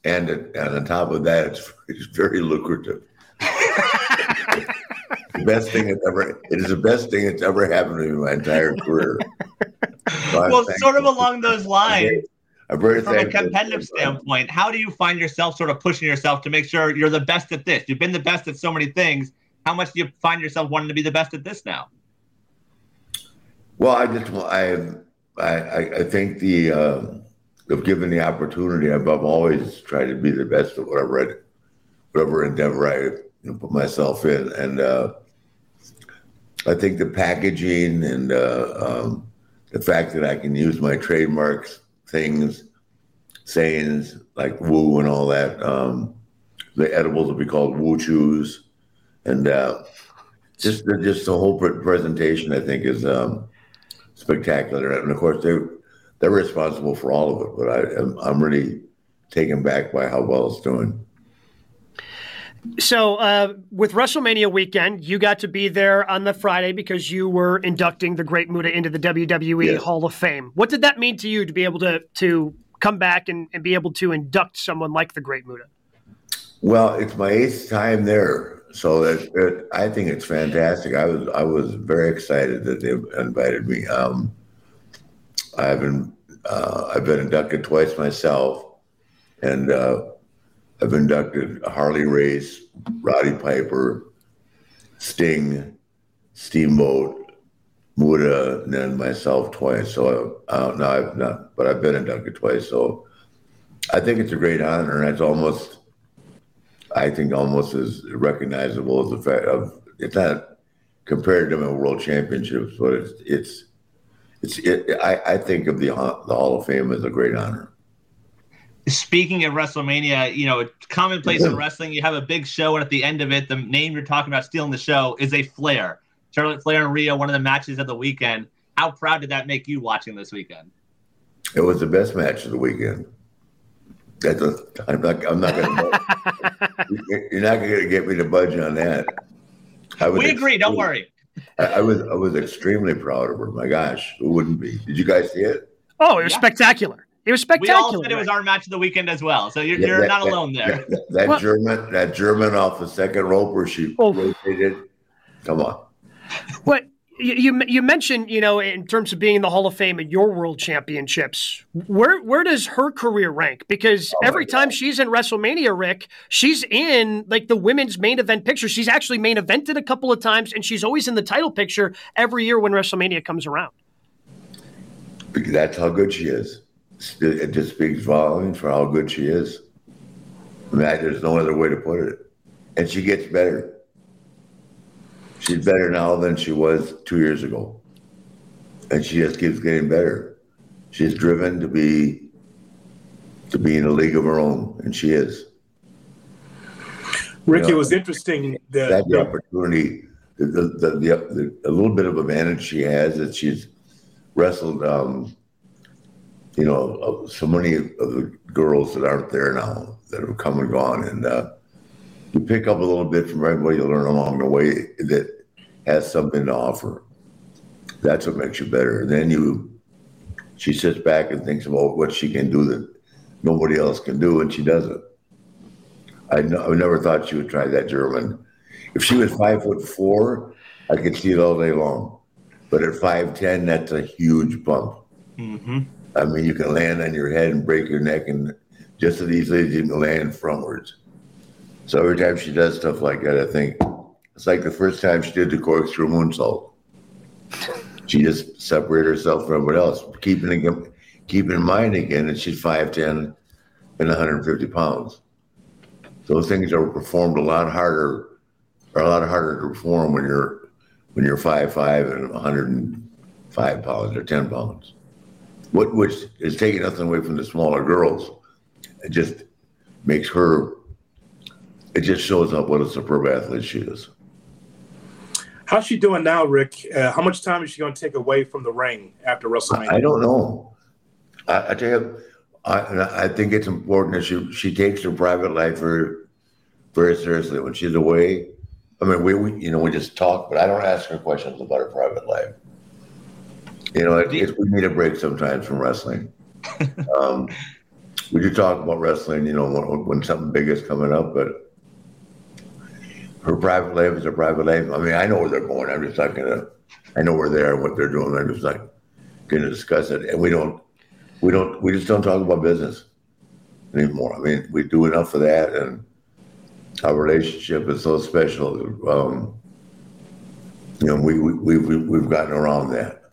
and, and on top of that, it's, it's very lucrative. the best thing that's ever it is the best thing that's ever happened to me in my entire career. So well, sort of along those lines from a competitive standpoint, how do you find yourself sort of pushing yourself to make sure you're the best at this? You've been the best at so many things. How much do you find yourself wanting to be the best at this now? Well, I just I I I think the uh, if given the opportunity, I've, always tried to be the best at whatever I, whatever endeavor I you know, put myself in, and uh, I think the packaging and uh, um, the fact that I can use my trademarks things sayings like woo and all that. Um, the edibles will be called woo chews, and uh, just the, just the whole presentation I think is um, spectacular. And of course they they're responsible for all of it, but I am I'm really taken back by how well it's doing. So, uh, with WrestleMania weekend, you got to be there on the Friday because you were inducting the Great Muta into the WWE yes. Hall of Fame. What did that mean to you to be able to to come back and, and be able to induct someone like the Great Muta? Well, it's my eighth time there, so that, that, I think it's fantastic. I was I was very excited that they invited me. Um, I've been uh, I've been inducted twice myself, and uh, I've inducted Harley Race, Roddy Piper, Sting, Steamboat, Muta, and then myself twice. So uh, no, I've not, but I've been inducted twice. So I think it's a great honor, and it's almost, I think, almost as recognizable as the fact of it's not compared to my world championships, but it's it's it's it, I, I think of the the Hall of Fame as a great honor speaking of WrestleMania, you know, commonplace in wrestling, you have a big show, and at the end of it, the name you're talking about stealing the show is a Flair. Charlotte Flair and Rhea, one of the matches of the weekend. How proud did that make you watching this weekend? It was the best match of the weekend. That's a, I'm not. I'm not going to. You're not going to get me to budge on that. we agree. Don't worry. I, I, was. I was extremely proud of her. My gosh, who wouldn't be? Did you guys see it? Oh, it was yeah. spectacular. It was spectacular. We all said it was our match of the weekend as well. So you're, yeah, you're that, not alone there. That, that, that German, that German off the second rope where she oh. rotated. Come on. What you you mentioned, you know, in terms of being in the Hall of Fame and your World Championships, where where does her career rank? Because oh every time she's in WrestleMania, Rick, she's in like the women's main event picture. She's actually main evented a couple of times, and she's always in the title picture every year when WrestleMania comes around. That's how good she is it just speaks volumes for how good she is. I mean, there's no other way to put it. And she gets better. She's better now than she was two years ago. And she just keeps getting better. She's driven to be to be in a league of her own, and she is. Ricky, you know, it was interesting that, that the opportunity, the, the, the, the, a little bit of advantage she has that she's wrestled um, you know, so many of the girls that aren't there now that have come and gone. And uh, you pick up a little bit from everybody you learn along the way that has something to offer. That's what makes you better. And then you, she sits back and thinks about what she can do that nobody else can do, and she does it. I, I never thought she would try that German. If she was five foot four, I could see it all day long. But at five ten, that's a huge bump. Mm-hmm. I mean, you can land on your head and break your neck, and just as easily as you can land frontwards. So every time she does stuff like that, I think it's like the first time she did the corkscrew moonsault. She just separated herself from everybody else, keeping keeping in mind again that she's five ten and 150 pounds. Those things are performed a lot harder, are a lot harder to perform when you're when you're five five and 105 pounds or 10 pounds what which is taking nothing away from the smaller girls. It just makes her. It just shows up what a superb athlete she is. How's she doing now, Rick? Uh, how much time is she going to take away from the ring after WrestleMania? I don't know. I, I tell you, I, I think it's important that she she takes her private life very very seriously when she's away. I mean, we, we you know we just talk, but I don't ask her questions about her private life. You know, it, it, we need a break sometimes from wrestling. um, we do talk about wrestling, you know, when, when, something big is coming up, but her private life is a private life. I mean, I know where they're going. I'm just not gonna. I know where they are, and what they're doing. I'm just not gonna discuss it. And we don't, we don't, we just don't talk about business anymore. I mean, we do enough of that, and our relationship is so special. Um, you know, we, we, we, we've gotten around that.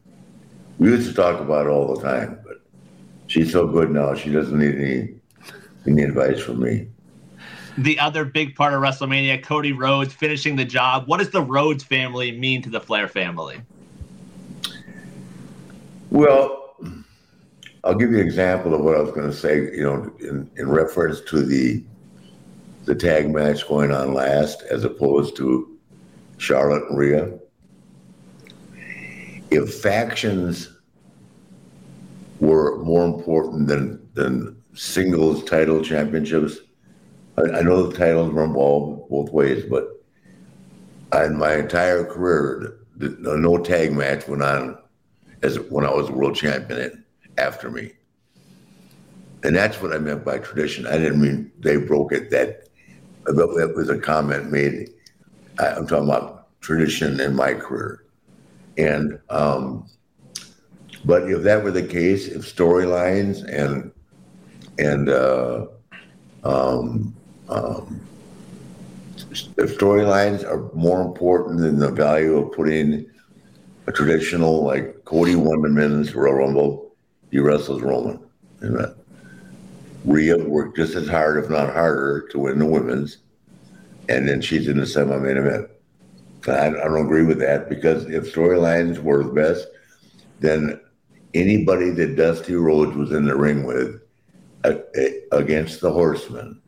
We used to talk about it all the time, but she's so good now. She doesn't need any any advice from me. The other big part of WrestleMania, Cody Rhodes finishing the job. What does the Rhodes family mean to the Flair family? Well, I'll give you an example of what I was going to say. You know, in, in reference to the the tag match going on last, as opposed to Charlotte and Rhea. If factions were more important than than singles title championships, I, I know the titles were involved both ways, but in my entire career, no tag match went on as when I was world champion after me. And that's what I meant by tradition. I didn't mean they broke it. That that was a comment made. I'm talking about tradition in my career. And um, but if that were the case, if storylines and and uh, um, um, storylines are more important than the value of putting a traditional like Cody won the men's Royal Rumble, he wrestles Roman. And that Rhea worked just as hard, if not harder, to win the women's, and then she's in the semi-main event. I, I don't agree with that because if storylines were the best, then anybody that Dusty Rhodes was in the ring with uh, against the Horsemen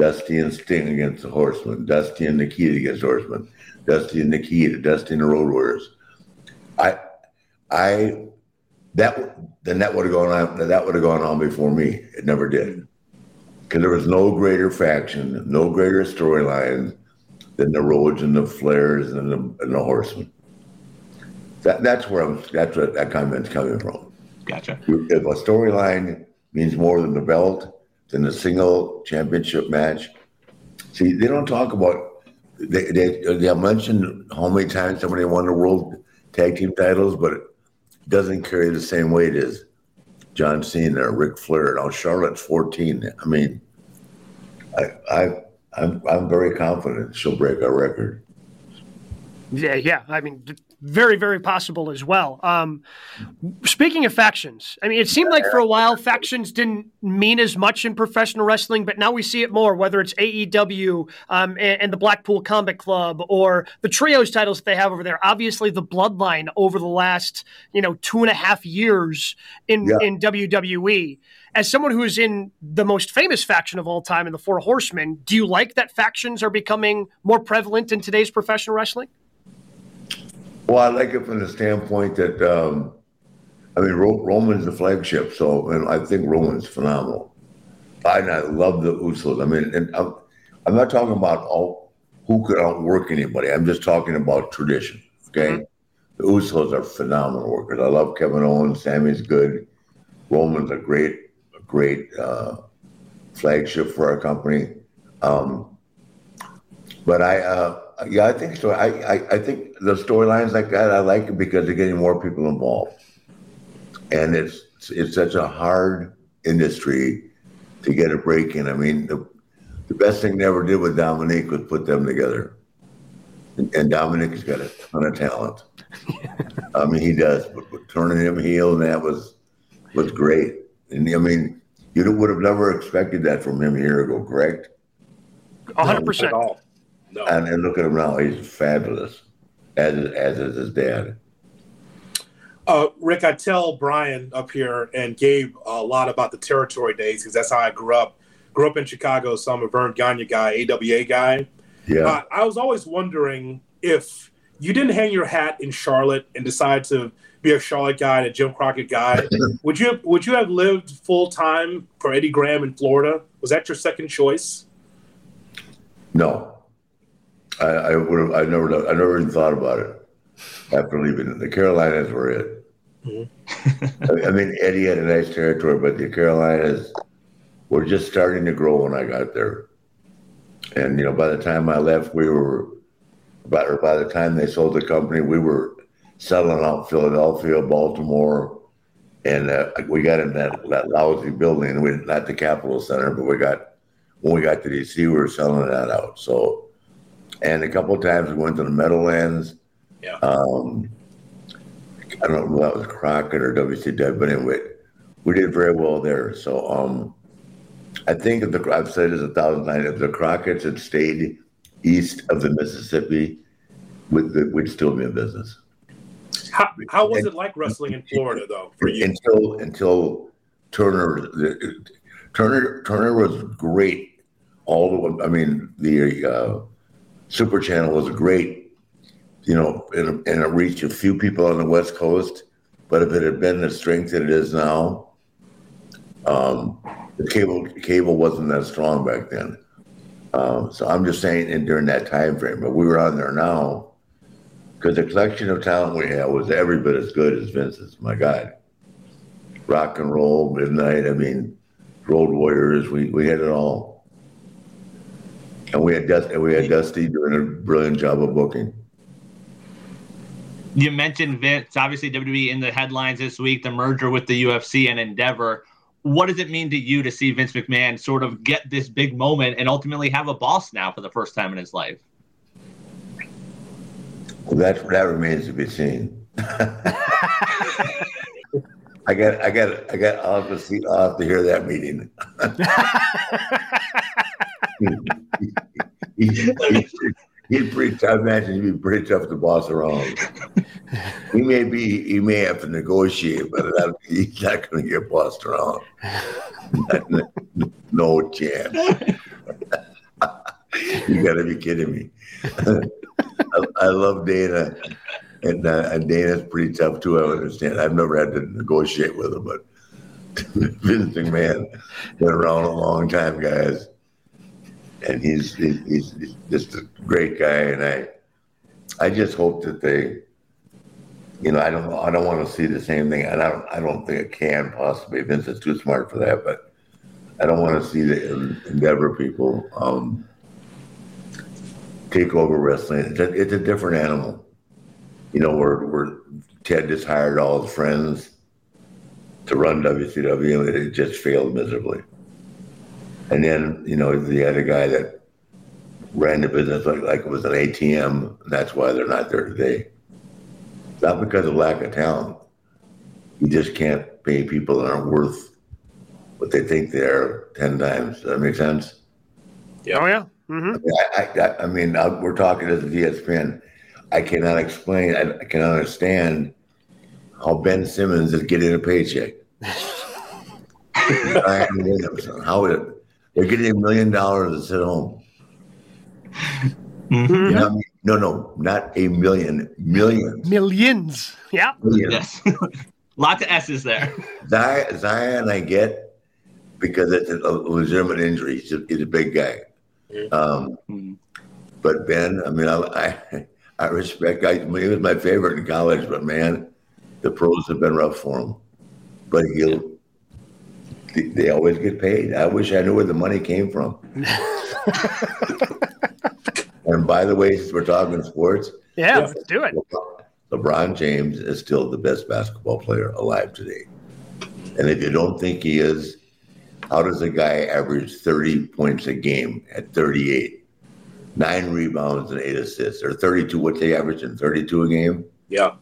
Dusty and Sting against the Horsemen, Dusty and Nikita against Horsemen, Dusty and Nikita, Dusty and the Road Warriors. I, I, that then that would have gone on. That would have gone on before me. It never did, because there was no greater faction, no greater storyline than the Rhodes and the Flairs and the, and the Horsemen. That that's where I'm. That's where that comment's coming from. Gotcha. If a storyline means more than the belt, than a single championship match. See, they don't talk about they they they mention how many times somebody won the world tag team titles, but it doesn't carry the same weight as John Cena or Ric Flair. Now Charlotte's 14. I mean, I I I'm I'm very confident she'll break our record. Yeah, yeah. I mean, very, very possible as well. Um, speaking of factions, I mean, it seemed like for a while factions didn't mean as much in professional wrestling, but now we see it more, whether it's AEW um, and, and, the Blackpool Combat Club or the trios titles that they have over there. Obviously, the bloodline over the last, you know, two and a half years in, yeah. in WWE. As someone who is in the most famous faction of all time in the Four Horsemen, do you like that factions are becoming more prevalent in today's professional wrestling? Well, I like it from the standpoint that um, I mean Ro- Roman's the flagship, so and I think Roman's phenomenal. I, I love the Usos. I mean, and I'm, I'm not talking about all who could outwork anybody. I'm just talking about tradition. Okay, mm-hmm. the Usos are phenomenal workers. I love Kevin Owens. Sammy's good. Roman's a great, a great uh, flagship for our company. Um, but I. Uh, yeah, I think so. I, I, I think the storylines like that, I like it because they're getting more people involved. And it's it's such a hard industry to get a break in. I mean, the, the best thing they ever did with Dominik was put them together. And, and Dominik's got a ton of talent. I mean, he does. But, but turning him heel, and that was was great. And I mean, you would have never expected that from him a year ago, correct? 100%. No. And, and look at him now; he's fabulous, as as is his dad. Uh, Rick, I tell Brian up here and Gabe a lot about the territory days because that's how I grew up. Grew up in Chicago, so I'm a Verne Gagne guy, AWA guy. Yeah. Uh, I was always wondering if you didn't hang your hat in Charlotte and decide to be a Charlotte guy and a Jim Crockett guy, would you would you have lived full time for Eddie Graham in Florida? Was that your second choice? No, I, I would have. I never. I never even thought about it after leaving. The Carolinas were it. Mm-hmm. I, I mean, Eddie had a nice territory, but the Carolinas were just starting to grow when I got there. And you know, by the time I left, we were by, or by the time they sold the company, we were selling out Philadelphia, Baltimore, and uh, we got in that, that lousy building. We not the Capitol Center, but we got when we got to DC, we were selling that out. So and a couple of times we went to the Meadowlands. Yeah. Um, I don't know if that was Crockett or WCW, but anyway, we did very well there. So um, I think if the I've said this a thousand times, if the Crockett's had stayed east of the Mississippi, we'd, we'd still be in business. How, how was and, it like wrestling in Florida, though, for you? Until until Turner. Turner Turner was great. All the I mean the uh, Super Channel was great. You know, and, it reached a few people on the West Coast. But if it had been the strength that it is now, um, the cable cable wasn't that strong back then. Um, so I'm just saying, and during that time frame, but we were on there now because the collection of talent we had was every bit as good as Vince's. My God, rock and roll, midnight. I mean, Road Warriors. We we had it all, and we had Dusty, we had Dusty doing a brilliant job of booking. You mentioned Vince. Obviously, WWE in the headlines this week. The merger with the UFC and Endeavor what does it mean to you to see Vince McMahon sort of get this big moment and ultimately have a boss now for the first time in his life? Well, that that remains to be seen. I got, I got, I got. I'll have to see. I'll have to hear that meeting. he, he, he's pretty tough. Imagine he'd be pretty tough to boss around. he may be, he may have to negotiate, but that, he's not going to get bossed around. no chance. you got to be kidding me. I, I, love Dana, and, uh, and Dana's pretty tough too. I understand. I've never had to negotiate with him, but Vince McMahon been around a long time, guys and he's, he's he's just a great guy, and I I just hope that they, you know, I don't I don't want to see the same thing, and I don't I don't think it can possibly. Vince is too smart for that, but I don't want to see the Endeavor people um, take over wrestling. It's a, it's a different animal, you know. Where where Ted just hired all his friends to run WCW, and it just failed miserably. And then, you know, the other guy that ran the business like, like it was an ATM. that's why they're not there today. Not because of lack of talent. You just can't pay people that aren't worth what they think they are 10 times. Does that make sense? Yeah. Oh, yeah. Mm-hmm. I, I, I, mean, I, we're talking as a ESPN. I cannot explain, I, I cannot understand how Ben Simmons is getting a paycheck. Brian Williamson, how it they're getting a million dollars to sit home. Mm-hmm. You know, no, no, not a million, millions. Millions. Yeah. Millions. Yes. Lots of S's there. Zion, I get because it's a legitimate injury. He's a, he's a big guy. Um, mm-hmm. But Ben, I mean, I, I, I respect. I, he was my favorite in college, but man, the pros have been rough for him. But he'll they always get paid. I wish I knew where the money came from. and by the way, since we're talking sports, yeah, let's do it. LeBron James is still the best basketball player alive today. And if you don't think he is, how does a guy average 30 points a game at 38? Nine rebounds and eight assists, or 32. What's he averaging? 32 a game? Yeah.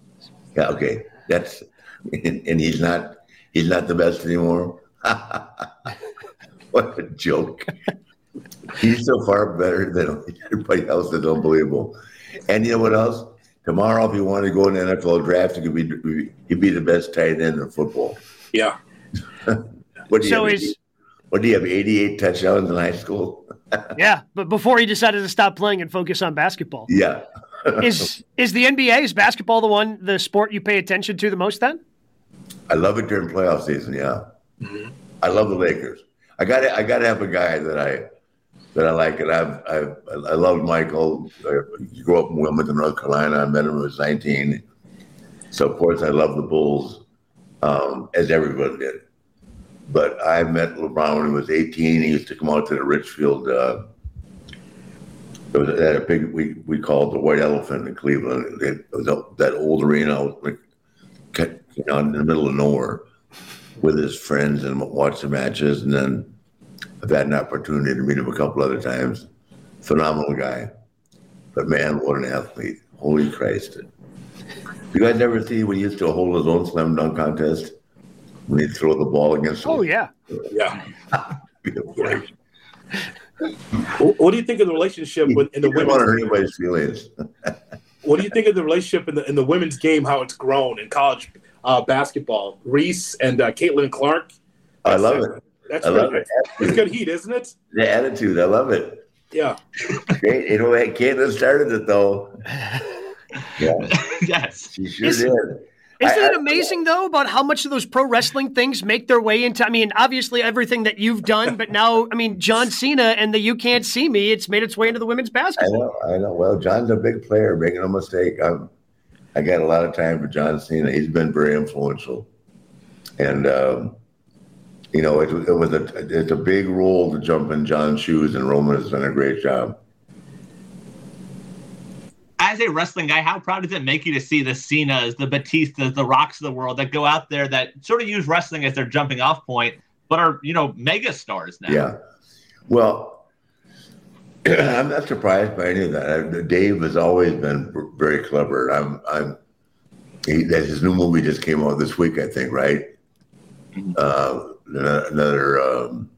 Yeah. Okay. That's and he's not he's not the best anymore. what a joke. He's so far better than everybody else. That's unbelievable. And you know what else? Tomorrow, if you want to go in the NFL draft, you could be he'd be the best tight end in football. Yeah. what do you so have? Is, what do you have? Eighty-eight touchdowns in high school. yeah, but before he decided to stop playing and focus on basketball. Yeah. is is the NBA is basketball the one the sport you pay attention to the most? Then. I love it during playoff season. Yeah. Mm-hmm. I love the Lakers. I got I got to have a guy that I that I like, and I've, I've I love Michael. He grew up in Wilmington, North Carolina. I met him when I was 19. So of course I love the Bulls, um, as everybody did. But I met LeBron when he was 18. He used to come out to the Richfield. Uh, it was at a big we we called the White Elephant in Cleveland. It was that old arena, you know, in the middle of nowhere with his friends and watch the matches. And then I've had an opportunity to meet him a couple other times. Phenomenal guy. But man, what an athlete. Holy Christ. You guys ever see when he used to hold his own slam dunk contest? When he'd throw the ball against Oh, yeah. Yeah. what do you think of the relationship with in the women's? Want to hurt anybody's feelings. what do you think of the relationship in the in the women's game? How it's grown in college uh, basketball. Reese and uh, Caitlin Clark. I love it. That's I love it. It's good heat, isn't it? The attitude, I love it. Yeah. Great. You know, Caitlin started it though. Yeah. yes. She sure is, did. Isn't it amazing though about how much of those pro wrestling things make their way into? I mean, obviously everything that you've done, but now, I mean, John Cena and the "You Can't See Me," it's made its way into the women's basketball. I know, I know. Well, John's a big player, making no mistake. I'm, I got a lot of time for John Cena. He's been very influential, and um, you know, it, it was a it's a big role to jump in John's shoes, and Roman has done a great job as a wrestling guy, how proud does it make you to see the Cenas, the Batistas, the Rocks of the world that go out there that sort of use wrestling as their jumping off point, but are you know mega stars now? Yeah. Well, I'm not surprised by any of that. Dave has always been very clever. I'm. I'm. He, that his new movie just came out this week, I think. Right. Mm-hmm. Uh, another um,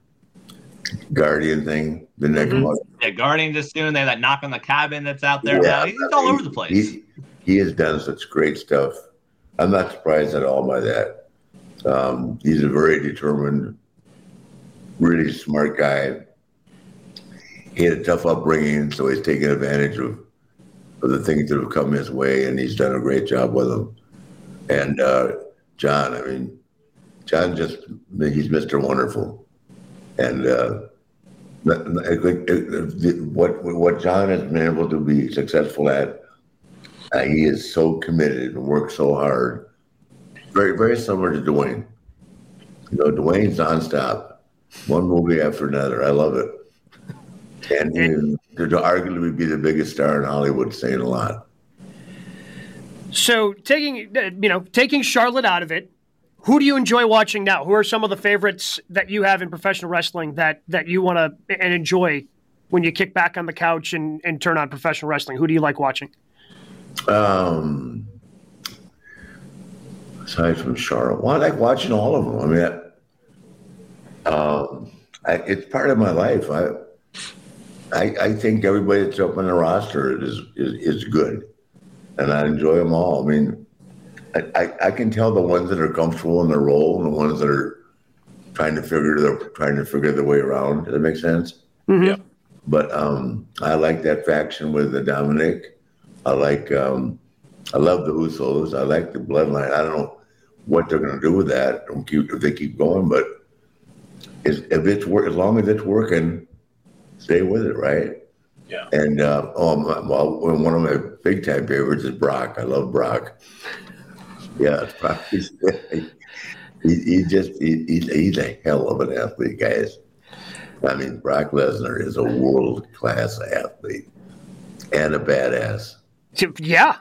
Guardian thing. The next mm-hmm. one. Yeah, Guardian just soon. They that knock on the cabin that's out there yeah, now. He's all over the place. He, he has done such great stuff. I'm not surprised at all by that. Um, he's a very determined, really smart guy. He had a tough upbringing, so he's taken advantage of, of the things that have come his way, and he's done a great job with them. And uh, John, I mean, John just, he's Mr. Wonderful. And uh, what what John has been able to be successful at, uh, he is so committed and works so hard. Very very similar to Dwayne. You know, Dwayne's nonstop, one movie after another. I love it, and, and to, to arguably be the biggest star in Hollywood, saying a lot. So taking uh, you know taking Charlotte out of it, who do you enjoy watching now? Who are some of the favorites that you have in professional wrestling that that you want to and enjoy when you kick back on the couch and, and turn on professional wrestling? Who do you like watching? Um, aside from Charlotte, well, I like watching all of them. I mean, um, I, it's part of my life. I, I, I think everybody that's up on the roster is, is is good, and I enjoy them all. I mean, I, I can tell the ones that are comfortable in their role and the ones that are trying to figure their trying to figure their way around. Does that make sense? Mm-hmm. Yeah. But um, I like that faction with the Dominik. I like um, I love the Usos. I like the Bloodline. I don't know what they're going to do with that if they keep going, but if it's work as long as it's working, stay with it, right? Yeah. And uh, oh, my, well, one of my big time favorites is Brock. I love Brock. Yeah, he's, he, he just he, he's a hell of an athlete, guys. I mean, Brock Lesnar is a world class athlete and a badass. Yeah.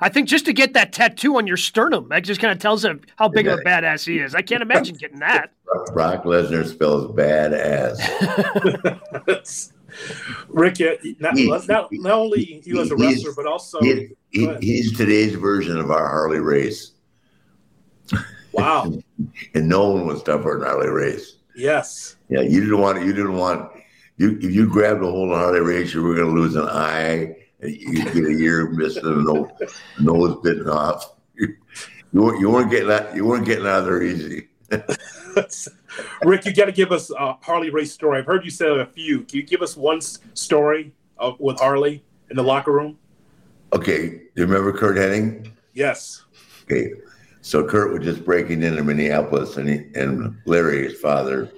I think just to get that tattoo on your sternum, that just kind of tells him how big yeah. of a badass he is. I can't imagine getting that. Brock Lesnar spells badass. Rick, not, not, not only you as a wrestler, but also he, he, he's today's version of our Harley Race. Wow! and no one was tougher than Harley Race. Yes. Yeah, you didn't want. You didn't want. You if you grabbed a hold of Harley Race, you were going to lose an eye. You get a year missing a nose, nose bitten off. You, you weren't, you weren't getting out You weren't getting out of there easy. Rick, you got to give us a Harley race story. I've heard you say a few. Can you give us one story of, with Harley in the locker room? Okay. Do you remember Curt Hennig? Yes. Okay. So Curt was just breaking into Minneapolis, and he, and Larry, his father,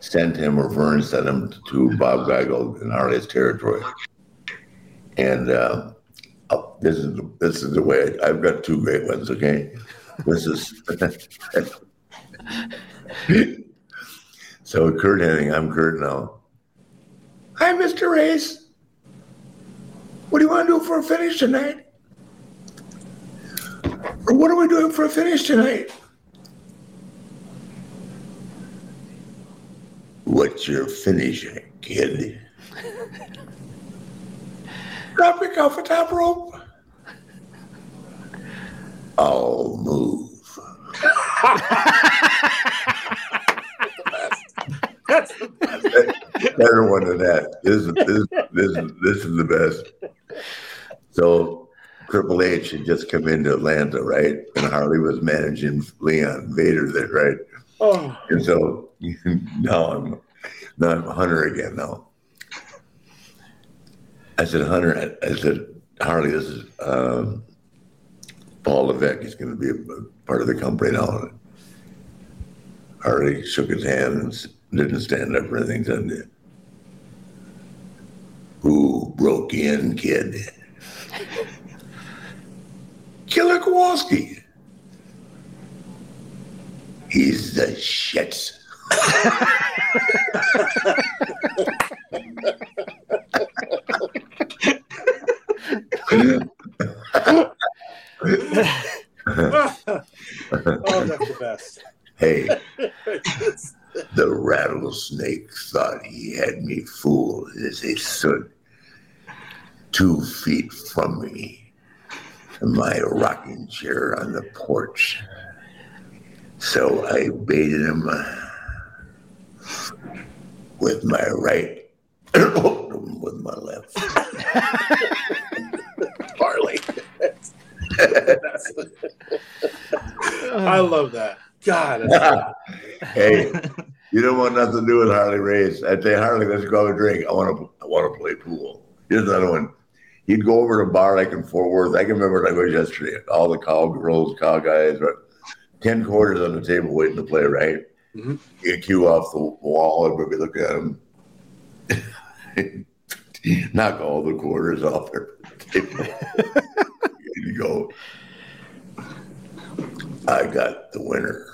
sent him, or Verne sent him to Bob Geigel in Harley's territory. And uh, oh, this is this is the way I, I've got two great ones. Okay, this is so Curt Hennig, I'm Curt now. Hi, Mr. Race. What do you want to do for a finish tonight? Or what are we doing for a finish tonight? What's your finish, kid? Dropping off a top rope. I'll move. That's the best. Better one than that. This is this this is this is the best. So Triple H had just come into Atlanta, right? And Harley was managing Leon Vader there, right? Oh. And so now I'm now I'm hunter again now. I said, Hunter, I, I said, Harley, this is um, Paul Levesque. is going to be a, part of the company now. Harley shook his hand and didn't stand up for anything. Said, Who broke in, kid? Killer Kowalski. He's the shits. oh, that's the best. Hey, the rattlesnake thought he had me fooled as he stood two feet from me in my rocking chair on the porch. So I baited him uh, with my right, and hooked him with my left. Harley. I love that. God. hey, you don't want nothing to do with Harley Race. I'd say Harley, let's go have a drink. I want to. I want to play pool. Here's another one. He'd go over to a bar like in Fort Worth. I can remember like it was yesterday. All the cow girls, cow guys, but ten quarters on the table waiting to play. Right. Mm-hmm. You cue off the wall. Everybody look at him. Knock all the quarters off there you go. I got the winner.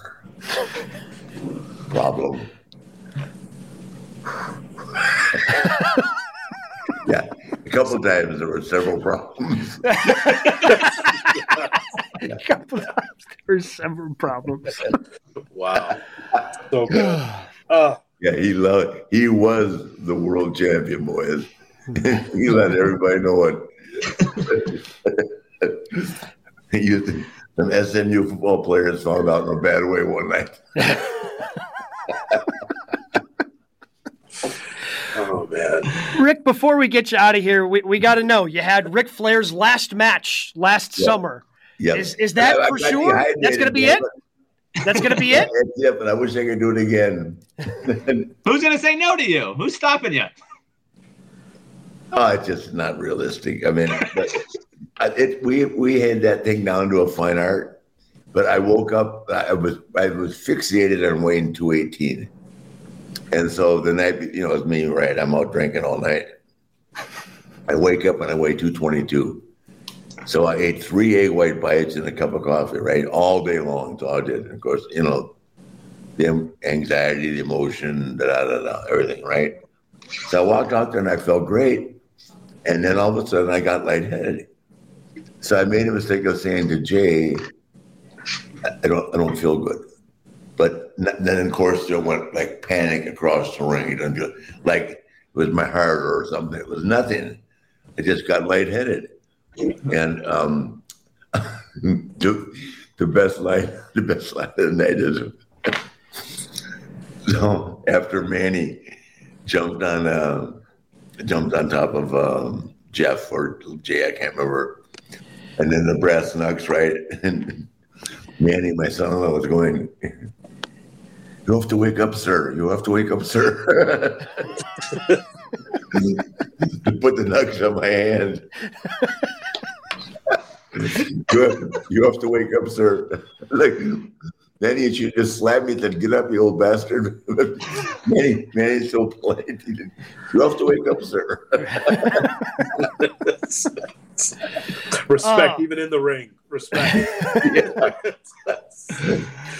Problem. yeah, a couple of times there were several problems. a couple of times there were several problems. wow, so good. Uh, yeah, he loved. He was the world champion, boys. he let everybody know it you, some SMU football players found out in a bad way one night. oh man, Ric! Before we get you out of here, we, we got to know you had Ric Flair's last match last yeah. summer. Yeah, is, is that I, for I sure? That's going to be it. That's going to be it. yeah, but I wish I could do it again. Who's going to say no to you? Who's stopping you? Oh, it's just not realistic. I mean, it, we we had that thing down to a fine art, but I woke up. I was I was fixated on weighing two eighteen, and so the night you know it's me right. I'm out drinking all night. I wake up and I weigh two twenty two. So I ate three egg white bites and a cup of coffee, right, all day long. So I did. Of course, you know, the anxiety, the emotion, da da da, da everything, right. So I walked out there and I felt great. And then all of a sudden I got lightheaded. So I made a mistake of saying to Jay, I don't, I don't feel good. But then, of course, there went like panic across the ring. You know, like it was my heart or something. It was nothing. I just got lightheaded. And um, the, the best light, the best light of the night is so after Manny jumped on uh, jumped on top of um, Jeff or Jay, I can't remember. And then the brass knucks, right? And Manny, my son-in-law, was going. You have to wake up, sir. You have to wake up, sir. Put the knucks on my hand. you, have, you have to wake up, sir. like then he should just slap me and get up, you old bastard. Manny, Manny's so polite. You have to wake up, sir. Respect, uh, even in the ring. Respect.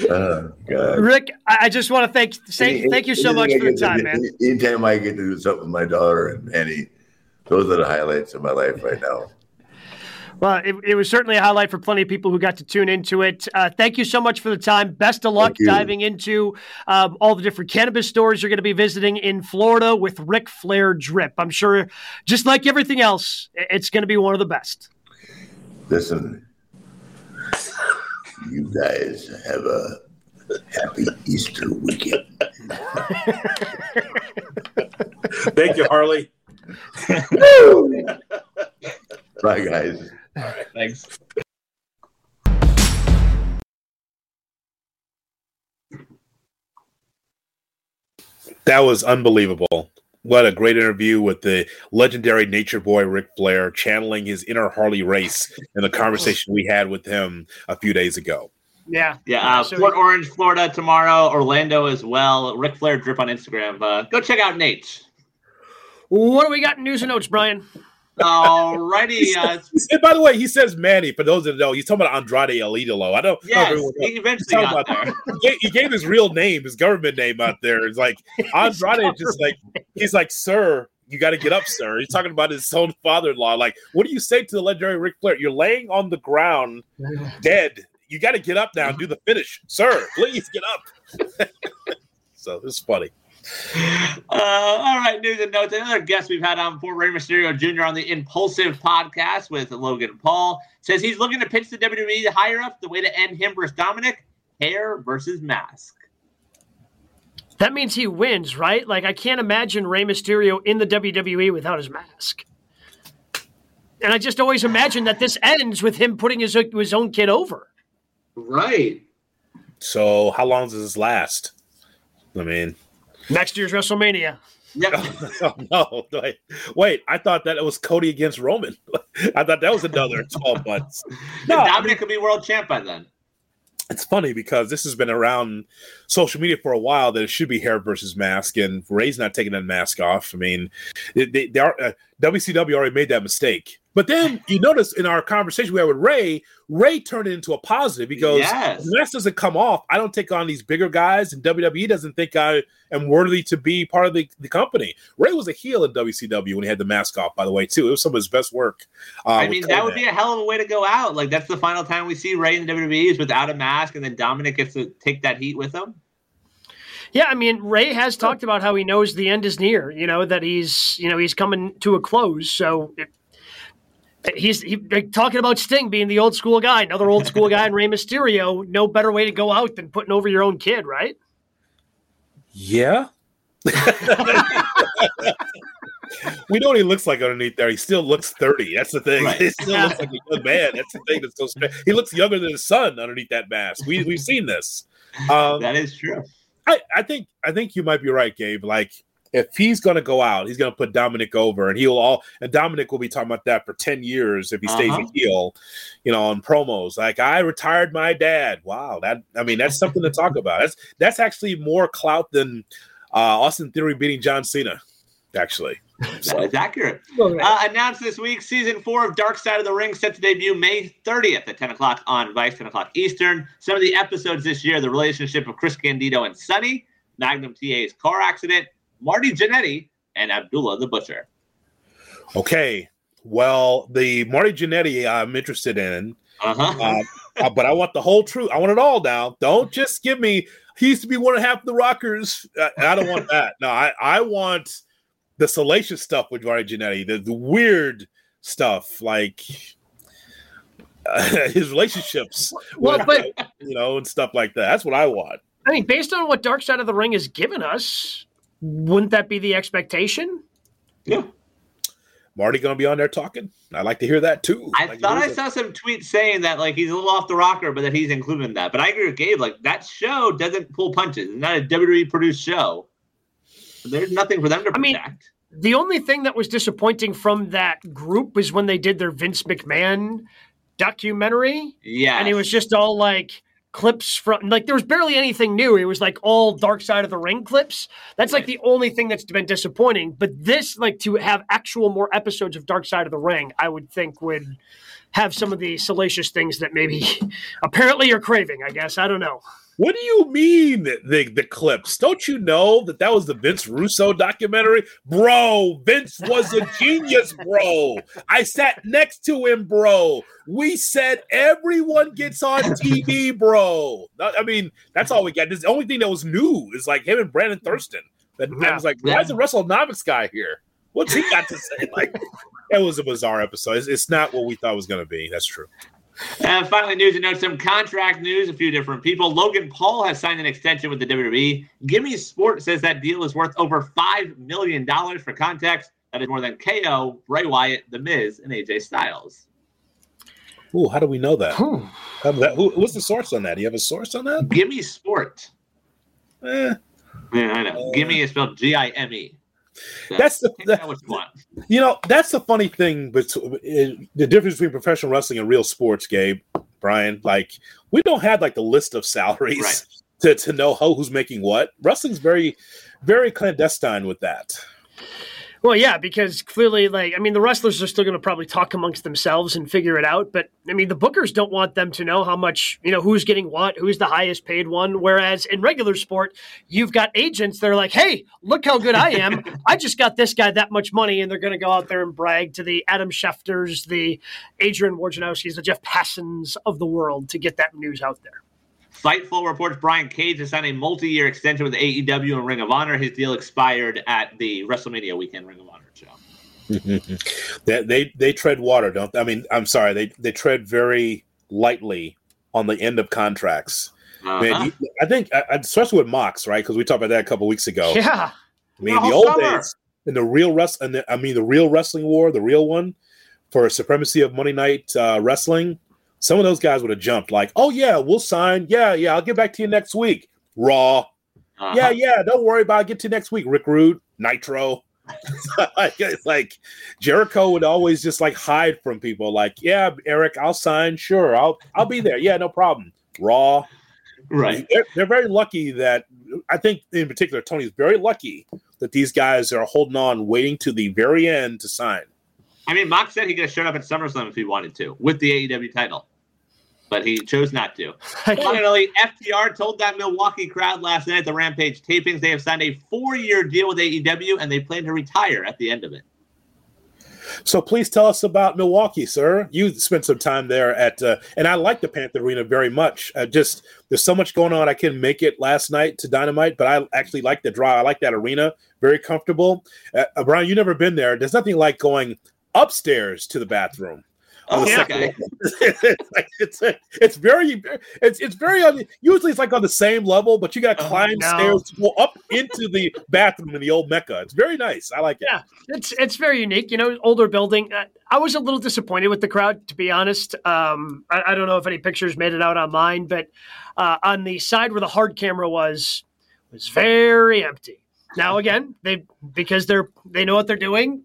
oh, Ric, I just want to thank say, thank you so much for the time, man. Anytime I get to do something with my daughter and Manny, those are the highlights of my life right now. Well, it, it, was certainly a highlight for plenty of people who got to tune into it. Uh, thank you so much for the time. Best of luck diving into um, all the different cannabis stores you're going to be visiting in Florida with Ric Flair Drip. I'm sure, just like everything else, it's going to be one of the best. Listen, you guys have a happy Easter weekend. Thank you, Harley. Bye, guys. All right. Thanks. That was unbelievable. What a great interview with the legendary Nature Boy Ric Flair, channeling his inner Harley Race in the conversation we had with him a few days ago. Yeah, yeah. Uh, so Port Orange, Florida tomorrow. Orlando as well. Ric Flair drip on Instagram. Uh, go check out Nate. What do we got in news and notes, Brian? Alrighty. Uh, and by the way, he says Manny. For those that know, he's talking about Andrade El Idolo. I don't. Yes, know he eventually got there. He gave, he gave, his real name, his government name out there. It's like Andrade, just like he's like, sir, you got to get up, sir. He's talking about his own father-in-law. Like, what do you say to the legendary Ric Flair? You're laying on the ground, dead. You got to get up now and do the finish, sir. Please get up. so it's funny. Uh, all right, news and notes. Another guest we've had on for Rey Mysterio Jr. on the Impulsive podcast with Logan Paul says he's looking to pitch the WWE higher up the way to end him versus Dominik, hair versus mask. That means he wins, right? Like I can't imagine Rey Mysterio in the WWE without his mask. And I just always imagine that this ends with him putting his his own kid over. Right. So how long does this last? I mean, Next year's WrestleMania. Yep. oh, no, wait, wait, I thought that it was Cody against Roman. I thought that was another 12 months. No, Dominik I mean, could be world champ by then. It's funny because this has been around social media for a while that it should be hair versus mask, and Rey's not taking that mask off. I mean, they, they, they are, uh, WCW already made that mistake. But then you notice in our conversation we had with Rey, Rey turned it into a positive because yes. the mask doesn't come off. I don't take on these bigger guys, and WWE doesn't think I am worthy to be part of the, the company. Rey was a heel in WCW when he had the mask off, by the way, too. It was some of his best work. Uh, I mean, that would be a hell of a way to go out. Like, that's the final time we see Rey in WWE is without a mask, and then Dominik gets to take that heat with him. Yeah, I mean, Rey has talked about how he knows the end is near. You know that he's, you know, he's coming to a close. So it, he's he, talking about Sting being the old school guy, another old school guy, and Rey Mysterio. No better way to go out than putting over your own kid, right? Yeah. we know what he looks like underneath there. He still looks 30. That's the thing. Right. He still looks like a good man. That's the thing that's so strange. He looks younger than his son underneath that mask. We we've seen this. Um, that is true. I, I think I think you might be right, Gabe. Like if he's going to go out, he's going to put Dominik over, and he'll all and Dominik will be talking about that for ten years if he stays uh-huh. a heel, you know, on promos. Like I retired my dad. Wow, that I mean that's something to talk about. That's that's actually more clout than uh, Austin Theory beating John Cena. Actually, so. that is accurate. Uh, announced this week, season four of Dark Side of the Ring set to debut May 30th at 10 o'clock on Vice, 10 o'clock Eastern. Some of the episodes this year: the relationship of Chris Candido and Sunny, Magnum TA's car accident Marty Jannetty, and Abdullah the Butcher. Okay. Well, the Marty Jannetty I'm interested in. Uh-huh. Uh, uh, but I want the whole truth. I want it all now. Don't just give me. He used to be one of half the Rockers. Uh, I don't want that. No, I, I want the salacious stuff with Marty Jannetty, the, the weird stuff like uh, his relationships. Well, with, but you know, and stuff like that. That's what I want. I mean, based on what Dark Side of the Ring has given us, wouldn't that be the expectation? Yeah. Marty going to be on there talking? I'd like to hear that too. I like thought I saw some tweets saying that like he's a little off the rocker, but that he's included in that. But I agree with Gabe. Like that show doesn't pull punches. It's not a WWE produced show. There's nothing for them to protect. I mean, the only thing that was disappointing from that group was when they did their Vince McMahon documentary. Yeah, and it was just all like clips from like there was barely anything new. It was like all Dark Side of the Ring clips. That's like the only thing that's been disappointing. But this, like to have actual more episodes of Dark Side of the Ring, I would think would have some of the salacious things that maybe apparently you're craving. I guess I don't know. What do you mean the the clips? Don't you know that that was the Vince Russo documentary, bro? Vince was a genius, bro. I sat next to him, bro. We said everyone gets on TV, bro. I mean, that's all we got. This the only thing that was new is like him and Brandon Thurston. That yeah. I was like, why is the WrestleNomics guy here? What's he got to say? Like, it was a bizarre episode. It's, it's not what we thought it was going to be. That's true. And finally, news and notes, some contract news. A few different people. Logan Paul has signed an extension with the WWE. Gimme Sport says that deal is worth over $5 million. For context, that is more than KO, Bray Wyatt, The Miz, and AJ Styles. Ooh, how do we know that? that who, what's the source on that? Do you have a source on that? Gimme Sport. Eh, Yeah, I know. Uh, Gimme is spelled G I M E. That's the that, what you want. You know, that's the funny thing, but eh, the difference between professional wrestling and real sports, Gabe, Brian. Like, we don't have like the list of salaries right. to, to know how who's making what. Wrestling's very, very clandestine with that. Well, yeah, because clearly, like, I mean, the wrestlers are still going to probably talk amongst themselves and figure it out. But I mean, the bookers don't want them to know how much, you know, who's getting what, who's the highest paid one. Whereas in regular sport, you've got agents that are like, hey, look how good I am. I just got this guy that much money. And they're going to go out there and brag to the Adam Schefters, the Adrian Wojnarowskis, the Jeff Passans of the world to get that news out there. Fightful reports Brian Cage has signed a multi-year extension with AEW and Ring of Honor. His deal expired at the WrestleMania weekend Ring of Honor show. they, they they tread water, don't they? I mean, I'm sorry, they they tread very lightly on the end of contracts. Uh-huh. Man, he, I think, especially with Mox, right? Because we talked about that a couple weeks ago. Yeah, I mean, the old summer. days in the real rest, and I mean, the real wrestling war, the real one for supremacy of Monday Night uh, Wrestling some of those guys would have jumped like, "Oh yeah, we'll sign. Yeah, yeah, I'll get back to you next week." Raw. Uh-huh. Yeah, yeah, don't worry about it. I'll get to next week. Rick Rude, Nitro. it's like Jericho would always just like hide from people. Like, yeah, Eric, I'll sign. Sure, I'll I'll be there. Yeah, no problem. Raw. Right. They're, they're very lucky that I think in particular Tony's very lucky that these guys are holding on, waiting to the very end to sign. I mean, Mox said he could have showed up at SummerSlam if he wanted to with the AEW title but he chose not to. Finally, FTR told that Milwaukee crowd last night at the Rampage tapings they have signed a four-year deal with AEW and they plan to retire at the end of it. So please tell us about Milwaukee, sir. You spent some time there at, uh, and I like the Panther Arena very much. Uh, just there's so much going on. I couldn't make it last night to Dynamite, but I actually like the draw. I like that arena, very comfortable. Uh, Brian, you never been there. There's nothing like going upstairs to the bathroom. Oh, yeah, okay. it's, it's, it's very it's it's very usually it's like on the same level, but you got to oh, climb no. stairs to go up into the bathroom in the old Mecca. It's very nice. I like it. Yeah, it's it's very unique. You know, older building. Uh, I was a little disappointed with the crowd, to be honest. Um, I, I, don't know if any pictures made it out online, but uh, on the side where the hard camera was was very empty. Now again, they because they're they know what they're doing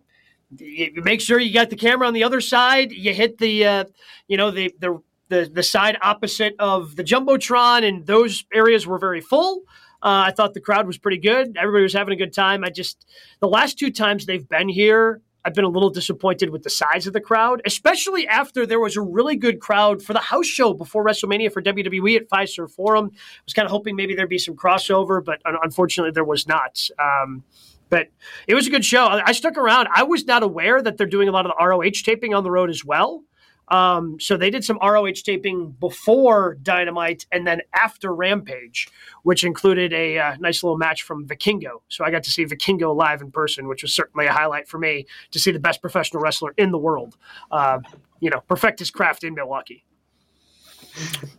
you make sure you got the camera on the other side. You hit the, uh, you know, the, the the the side opposite of the jumbotron, and those areas were very full. Uh, I thought the crowd was pretty good. Everybody was having a good time. I just the last two times they've been here, I've been a little disappointed with the size of the crowd, especially after there was a really good crowd for the house show before WrestleMania for WWE at Fiserv Forum. I was kind of hoping maybe there'd be some crossover, but unfortunately there was not. Um, but it was a good show. I stuck around. I was not aware that they're doing a lot of the ROH taping on the road as well. Um, so they did some ROH taping before Dynamite and then after Rampage, which included a uh, nice little match from Vikingo. So I got to see Vikingo live in person, which was certainly a highlight for me to see the best professional wrestler in the world. Uh, you know, perfect his craft in Milwaukee.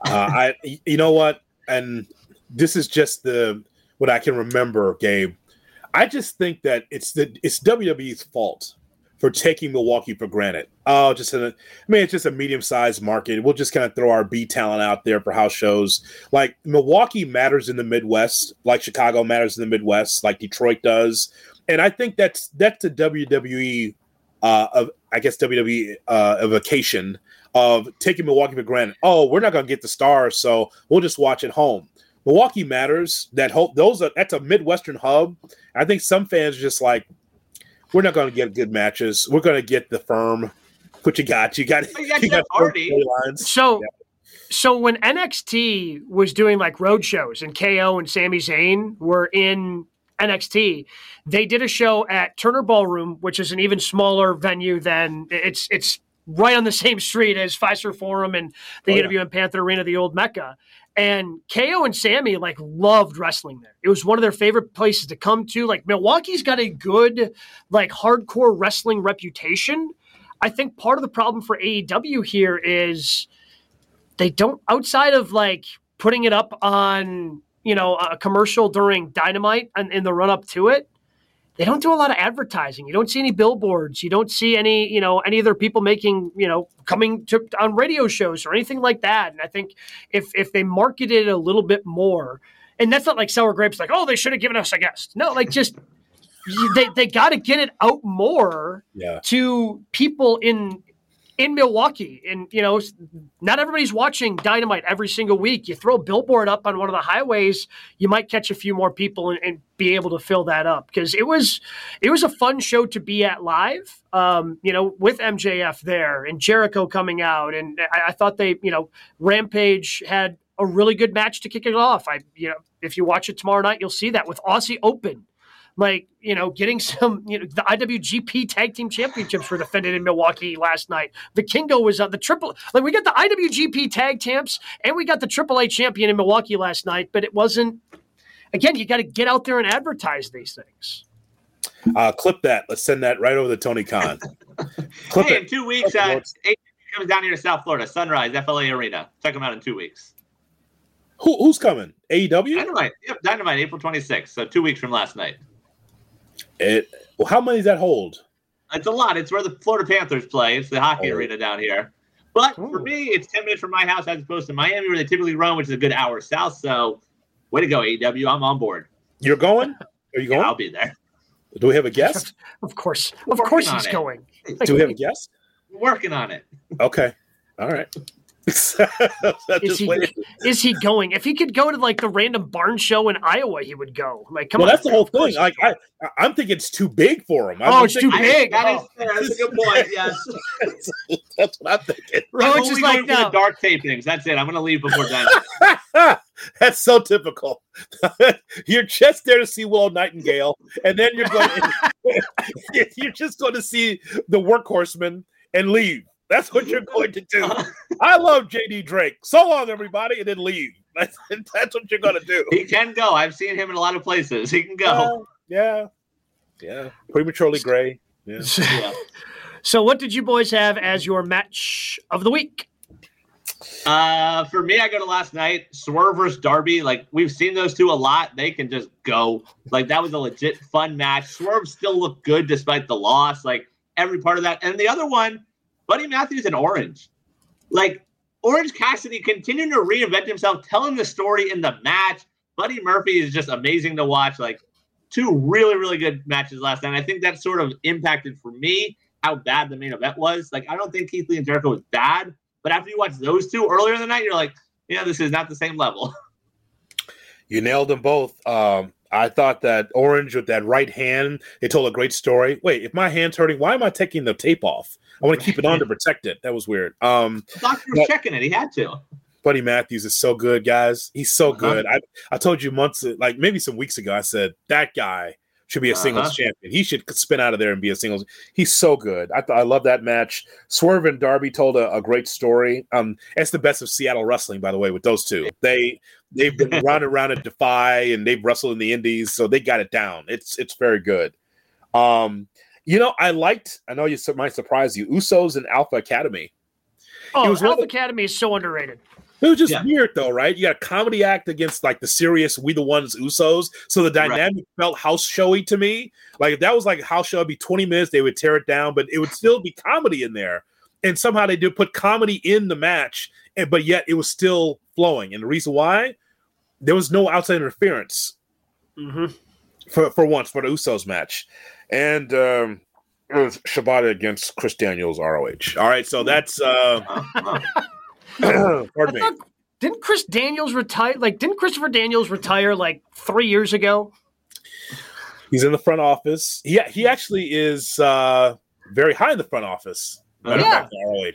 Uh, I, you know what, and this is just the what I can remember, Gabe I just think that it's the it's WWE's fault for taking Milwaukee for granted. Oh, just a, I mean, it's just a medium sized market. We'll just kind of throw our B talent out there for house shows. Like Milwaukee matters in the Midwest, like Chicago matters in the Midwest, like Detroit does. And I think that's that's the WWE uh, of I guess WWE uh, a vacation of taking Milwaukee for granted. Oh, we're not going to get the stars, so we'll just watch at home. Milwaukee matters. That hope those are that's a Midwestern hub. I think some fans are just like, we're not going to get good matches. We're going to get the firm. What you got? You got. You got, you got party. So, yeah. so when NXT was doing like road shows and KO and Sami Zayn were in NXT, they did a show at Turner Ballroom, which is an even smaller venue than it's it's right on the same street as Fiserv Forum and the oh, yeah. Panther Arena, the old Mecca. And KO and Sami like loved wrestling there. It was one of their favorite places to come to. Like Milwaukee's got a good like hardcore wrestling reputation. I think part of the problem for AEW here is they don't outside of like putting it up on, you know, a commercial during Dynamite and in the run up to it they don't do a lot of advertising. You don't see any billboards. You don't see any, you know, any other people making, you know, coming to on radio shows or anything like that. And I think if if they marketed it a little bit more, and that's not like sour grapes. Like, oh, they should have given us a guest. No, like just they they got to get it out more Yeah. to people in in Milwaukee. And you know, not everybody's watching Dynamite every single week. You throw a billboard up on one of the highways, you might catch a few more people and, and be able to fill that up because it was it was a fun show to be at live. Um, you know, with MJF there and Jericho coming out, and I, I thought they, you know, Rampage had a really good match to kick it off. I, you know, if you watch it tomorrow night, you'll see that with Aussie Open like you know getting some you know the IWGP Tag Team Championships were defended in Milwaukee last night. Vikingo was uh, the triple like we got the IWGP Tag Champs and we got the AAA champion in Milwaukee last night, but it wasn't. Again, you got to get out there and advertise these things. Uh, clip that. Let's send that right over to Tony Khan. clip hey, it. in two weeks, uh, AEW comes down here to South Florida, Sunrise FLA Arena. Check them out in two weeks. Who, who's coming? AEW? Dynamite, yep, Dynamite, April 26th. So two weeks from last night. It, well, how many does that hold? It's a lot. It's where the Florida Panthers play. It's the hockey Oh. arena down here. But for me, it's 10 minutes from my house as opposed to Miami, where they typically run, which is a good hour south. So, way to go, AEW. I'm on board. You're going? Are you Yeah, going? I'll be there. Do we have a guest? Of course, of course, he's it. going. Do we have a guest? We're working on it. Okay. All right. I Is he, is he going? If he could go to like the random barn show in Iowa, he would go. Like, come Well, on. that's the whole thing. Like, I, I'm thinking it's too big for him. I'm Oh, it's too thinking- big. That is, Oh. that's a good point. Yes. That's what I'm thinking. Roach I'm is like, going for the no. dark tapings. That's it. I'm going to leave before Dynamite. That's so typical. you're just there to see Willow Nightingale, and then you're going. you're just going to see the workhorseman and leave. That's what you're going to do. I love JD Drake. So long, everybody, and then leave. That's, that's what you're going to do. he can go. I've seen him in a lot of places. He can go. Uh, yeah, yeah. Prematurely gray. Yeah. Yeah. So, what did you boys have as your match of the week? Uh, for me, I go to last night. Swerve versus Darby. Like we've seen those two a lot. They can just go. Like that was a legit fun match. Swerve still looked good despite the loss. Like every part of that. And the other one, Buddy Matthews and Orange. Like Orange Cassidy continuing to reinvent himself, telling the story in the match. Buddy Murphy is just amazing to watch. Like two really, really good matches last night. I think that sort of impacted for me how bad the main event was. Like I don't think Keith Lee and Jericho was bad. But after you watch those two earlier in the night, you're like, yeah, this is not the same level. You nailed them both. Um, I thought that Orange with that right hand, they told a great story. Wait, if my hand's hurting, why am I taking the tape off? I want to keep it on to protect it. That was weird. Um, The doctor was But- checking it. He had to. Buddy Matthews is so good, guys. He's so Uh-huh. good. I, I told you months, like maybe some weeks ago, I said that guy should be a singles Uh-huh. champion. He should spin out of there and be a singles. He's so good. I, th- I love that match. Swerve and Darby told a, a great story. Um, it's the best of Seattle wrestling, by the way, with those two. They they've been round and round at Defy and they've wrestled in the Indies, so they got it down. It's it's very good. Um, you know, I liked. I know you might surprise you. Usos and Alpha Academy. Oh, Alpha the- Academy is so underrated. It was just Yeah. weird though, right? You got a comedy act against like the serious We the Ones Usos. So the dynamic felt house showy to me. Like if that was like a house show, it'd be 20 minutes, they would tear it down, but it would still be comedy in there. And somehow they did put comedy in the match, and but yet it was still flowing. And the reason why there was no outside interference hmm for, for once for the Usos match. And um it was Shibata against Chris Daniels ROH. All right, so that's uh. pardon me. thought, didn't Chris Daniels retire? Like, didn't Christopher Daniels retire like three years ago? He's in the front office. He he actually is uh, very high in the front office. Yeah. fact, ROH.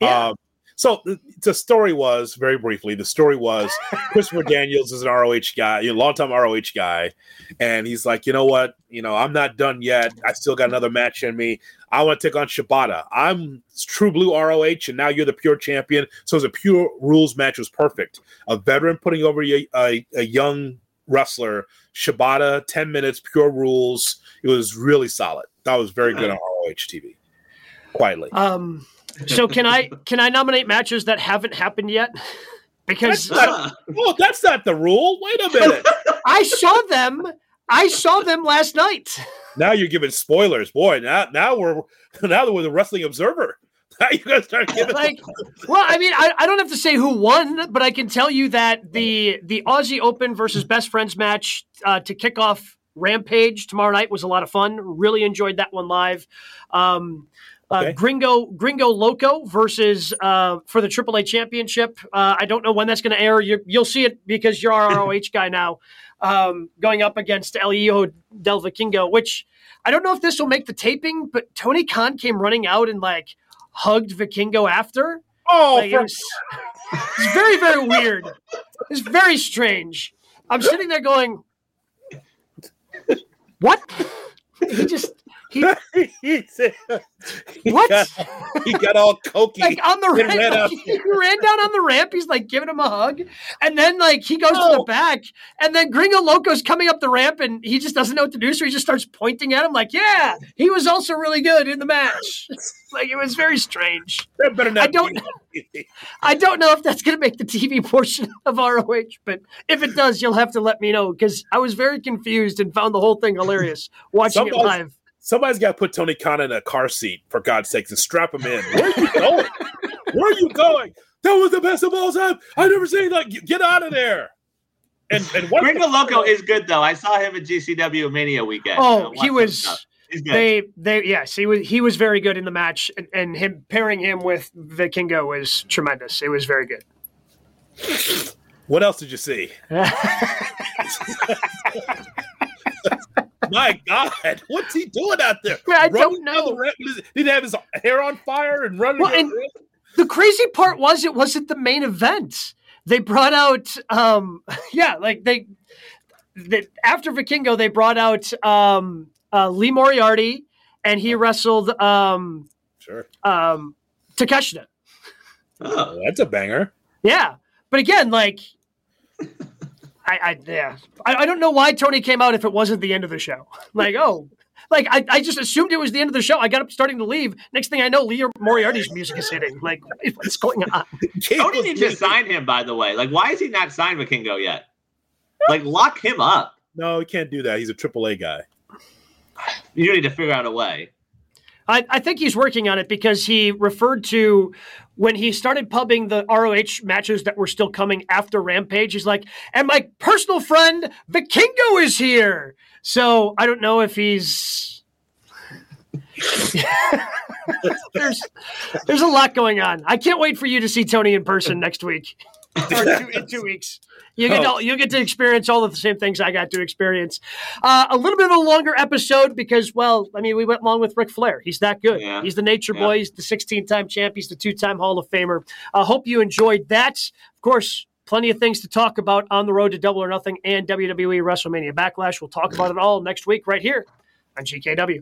Yeah. Um, so the, story was very briefly. The story was Christopher Daniels is an ROH guy, you know, longtime ROH guy, and he's like, you know what, you know, I'm not done yet. I still got another match in me. I want to take on Shibata. I'm True Blue ROH, and now you're the pure champion. So it's a pure rules match was perfect. A veteran putting over a, a, a young wrestler. Shibata, 10 minutes, pure rules. It was really solid. That was very good on ROH TV. Quietly. Um, so can I can I nominate matches that haven't happened yet? Because That's not, oh, that's not the rule. Wait a minute. I saw them. I saw them last night. now you're giving spoilers. Boy, now now we're now that we're the wrestling observer. Now you gonna start giving like, well, I mean, I, I don't have to say who won, but I can tell you that the the Aussie Open versus Best Friends match uh, to kick off Rampage tomorrow night was a lot of fun. Really enjoyed that one live. Um, Okay. Gringo Gringo Loco versus uh, for the AAA championship. Uh, I don't know when that's going to air. You, you'll see it because you're our ROH guy now. Um, going up against Elio Del Vikingo, which I don't know if this will make the taping, but Tony Khan came running out and like hugged Vikingo after. Oh, Like, it was, it's very, very weird. It's very strange. I'm sitting there going, "What?" He just he he said, he What? Got, he got all cokey. like on the ramp. ran he ran down on the ramp. He's like giving him a hug, and then like he goes to the back, and then Gringo Loco's coming up the ramp, and he just doesn't know what to do, so he just starts pointing at him like, "Yeah, he was also really good in the match." like it was very strange. That better not I don't- I don't know if that's going to make the TV portion of ROH, but if it does, you'll have to let me know because I was very confused and found the whole thing hilarious watching it live. Somebody's got to put Tony Khan in a car seat for God's sakes and strap him in. Where are you going? Where are you going? That was the best of all time. I've never seen like get out of there. And and what Gringo Loco is good though. I saw him at GCW Mania weekend. I Oh, watched he was. stuff. He's good. They, they, yes, he was. He was very good in the match, and, and him pairing him with Vikingo was tremendous. It was very good. what else did you see? My God, what's he doing out there? I Running don't know. the ramp? Did he have his hair on fire and running? Well, and- the crazy part was it wasn't the main event. They brought out, um, yeah, like they, the, after Vikingo, they brought out um, uh, Lee Moriarty, and he wrestled um, sure, um, Takeshita. Oh, that's a banger. Yeah, but again, like, I, I yeah, I, I don't know why Tony came out if it wasn't the end of the show. Like, oh, like I, I just assumed it was the end of the show. I got up starting to leave. Next thing I know, Lee Moriarty's music is hitting. Like, what's going on? Tony needs to sign him, by the way. Like, why is he not signed with Kingo yet? Like, lock him up. No, he can't do that. He's a AAA guy. You need to figure out a way. I, I think he's working on it because he referred to when he started pubbing the ROH matches that were still coming after Rampage. He's like, and my personal friend Vikingo is here. So I don't know if he's. there's there's a lot going on. I can't wait for you to see Tony in person next week two, in two weeks. You get Oh. all, you get to experience all of the same things I got to experience. Uh, a little bit of a longer episode because, well, I mean, we went along with Ric Flair. He's that good. Yeah. He's the Nature Yeah. Boy. He's the 16-time champ. He's the two-time Hall of Famer. I hope you enjoyed that. Of course, plenty of things to talk about on the road to Double or Nothing and WWE WrestleMania Backlash. We'll talk about it all next week right here on GKW.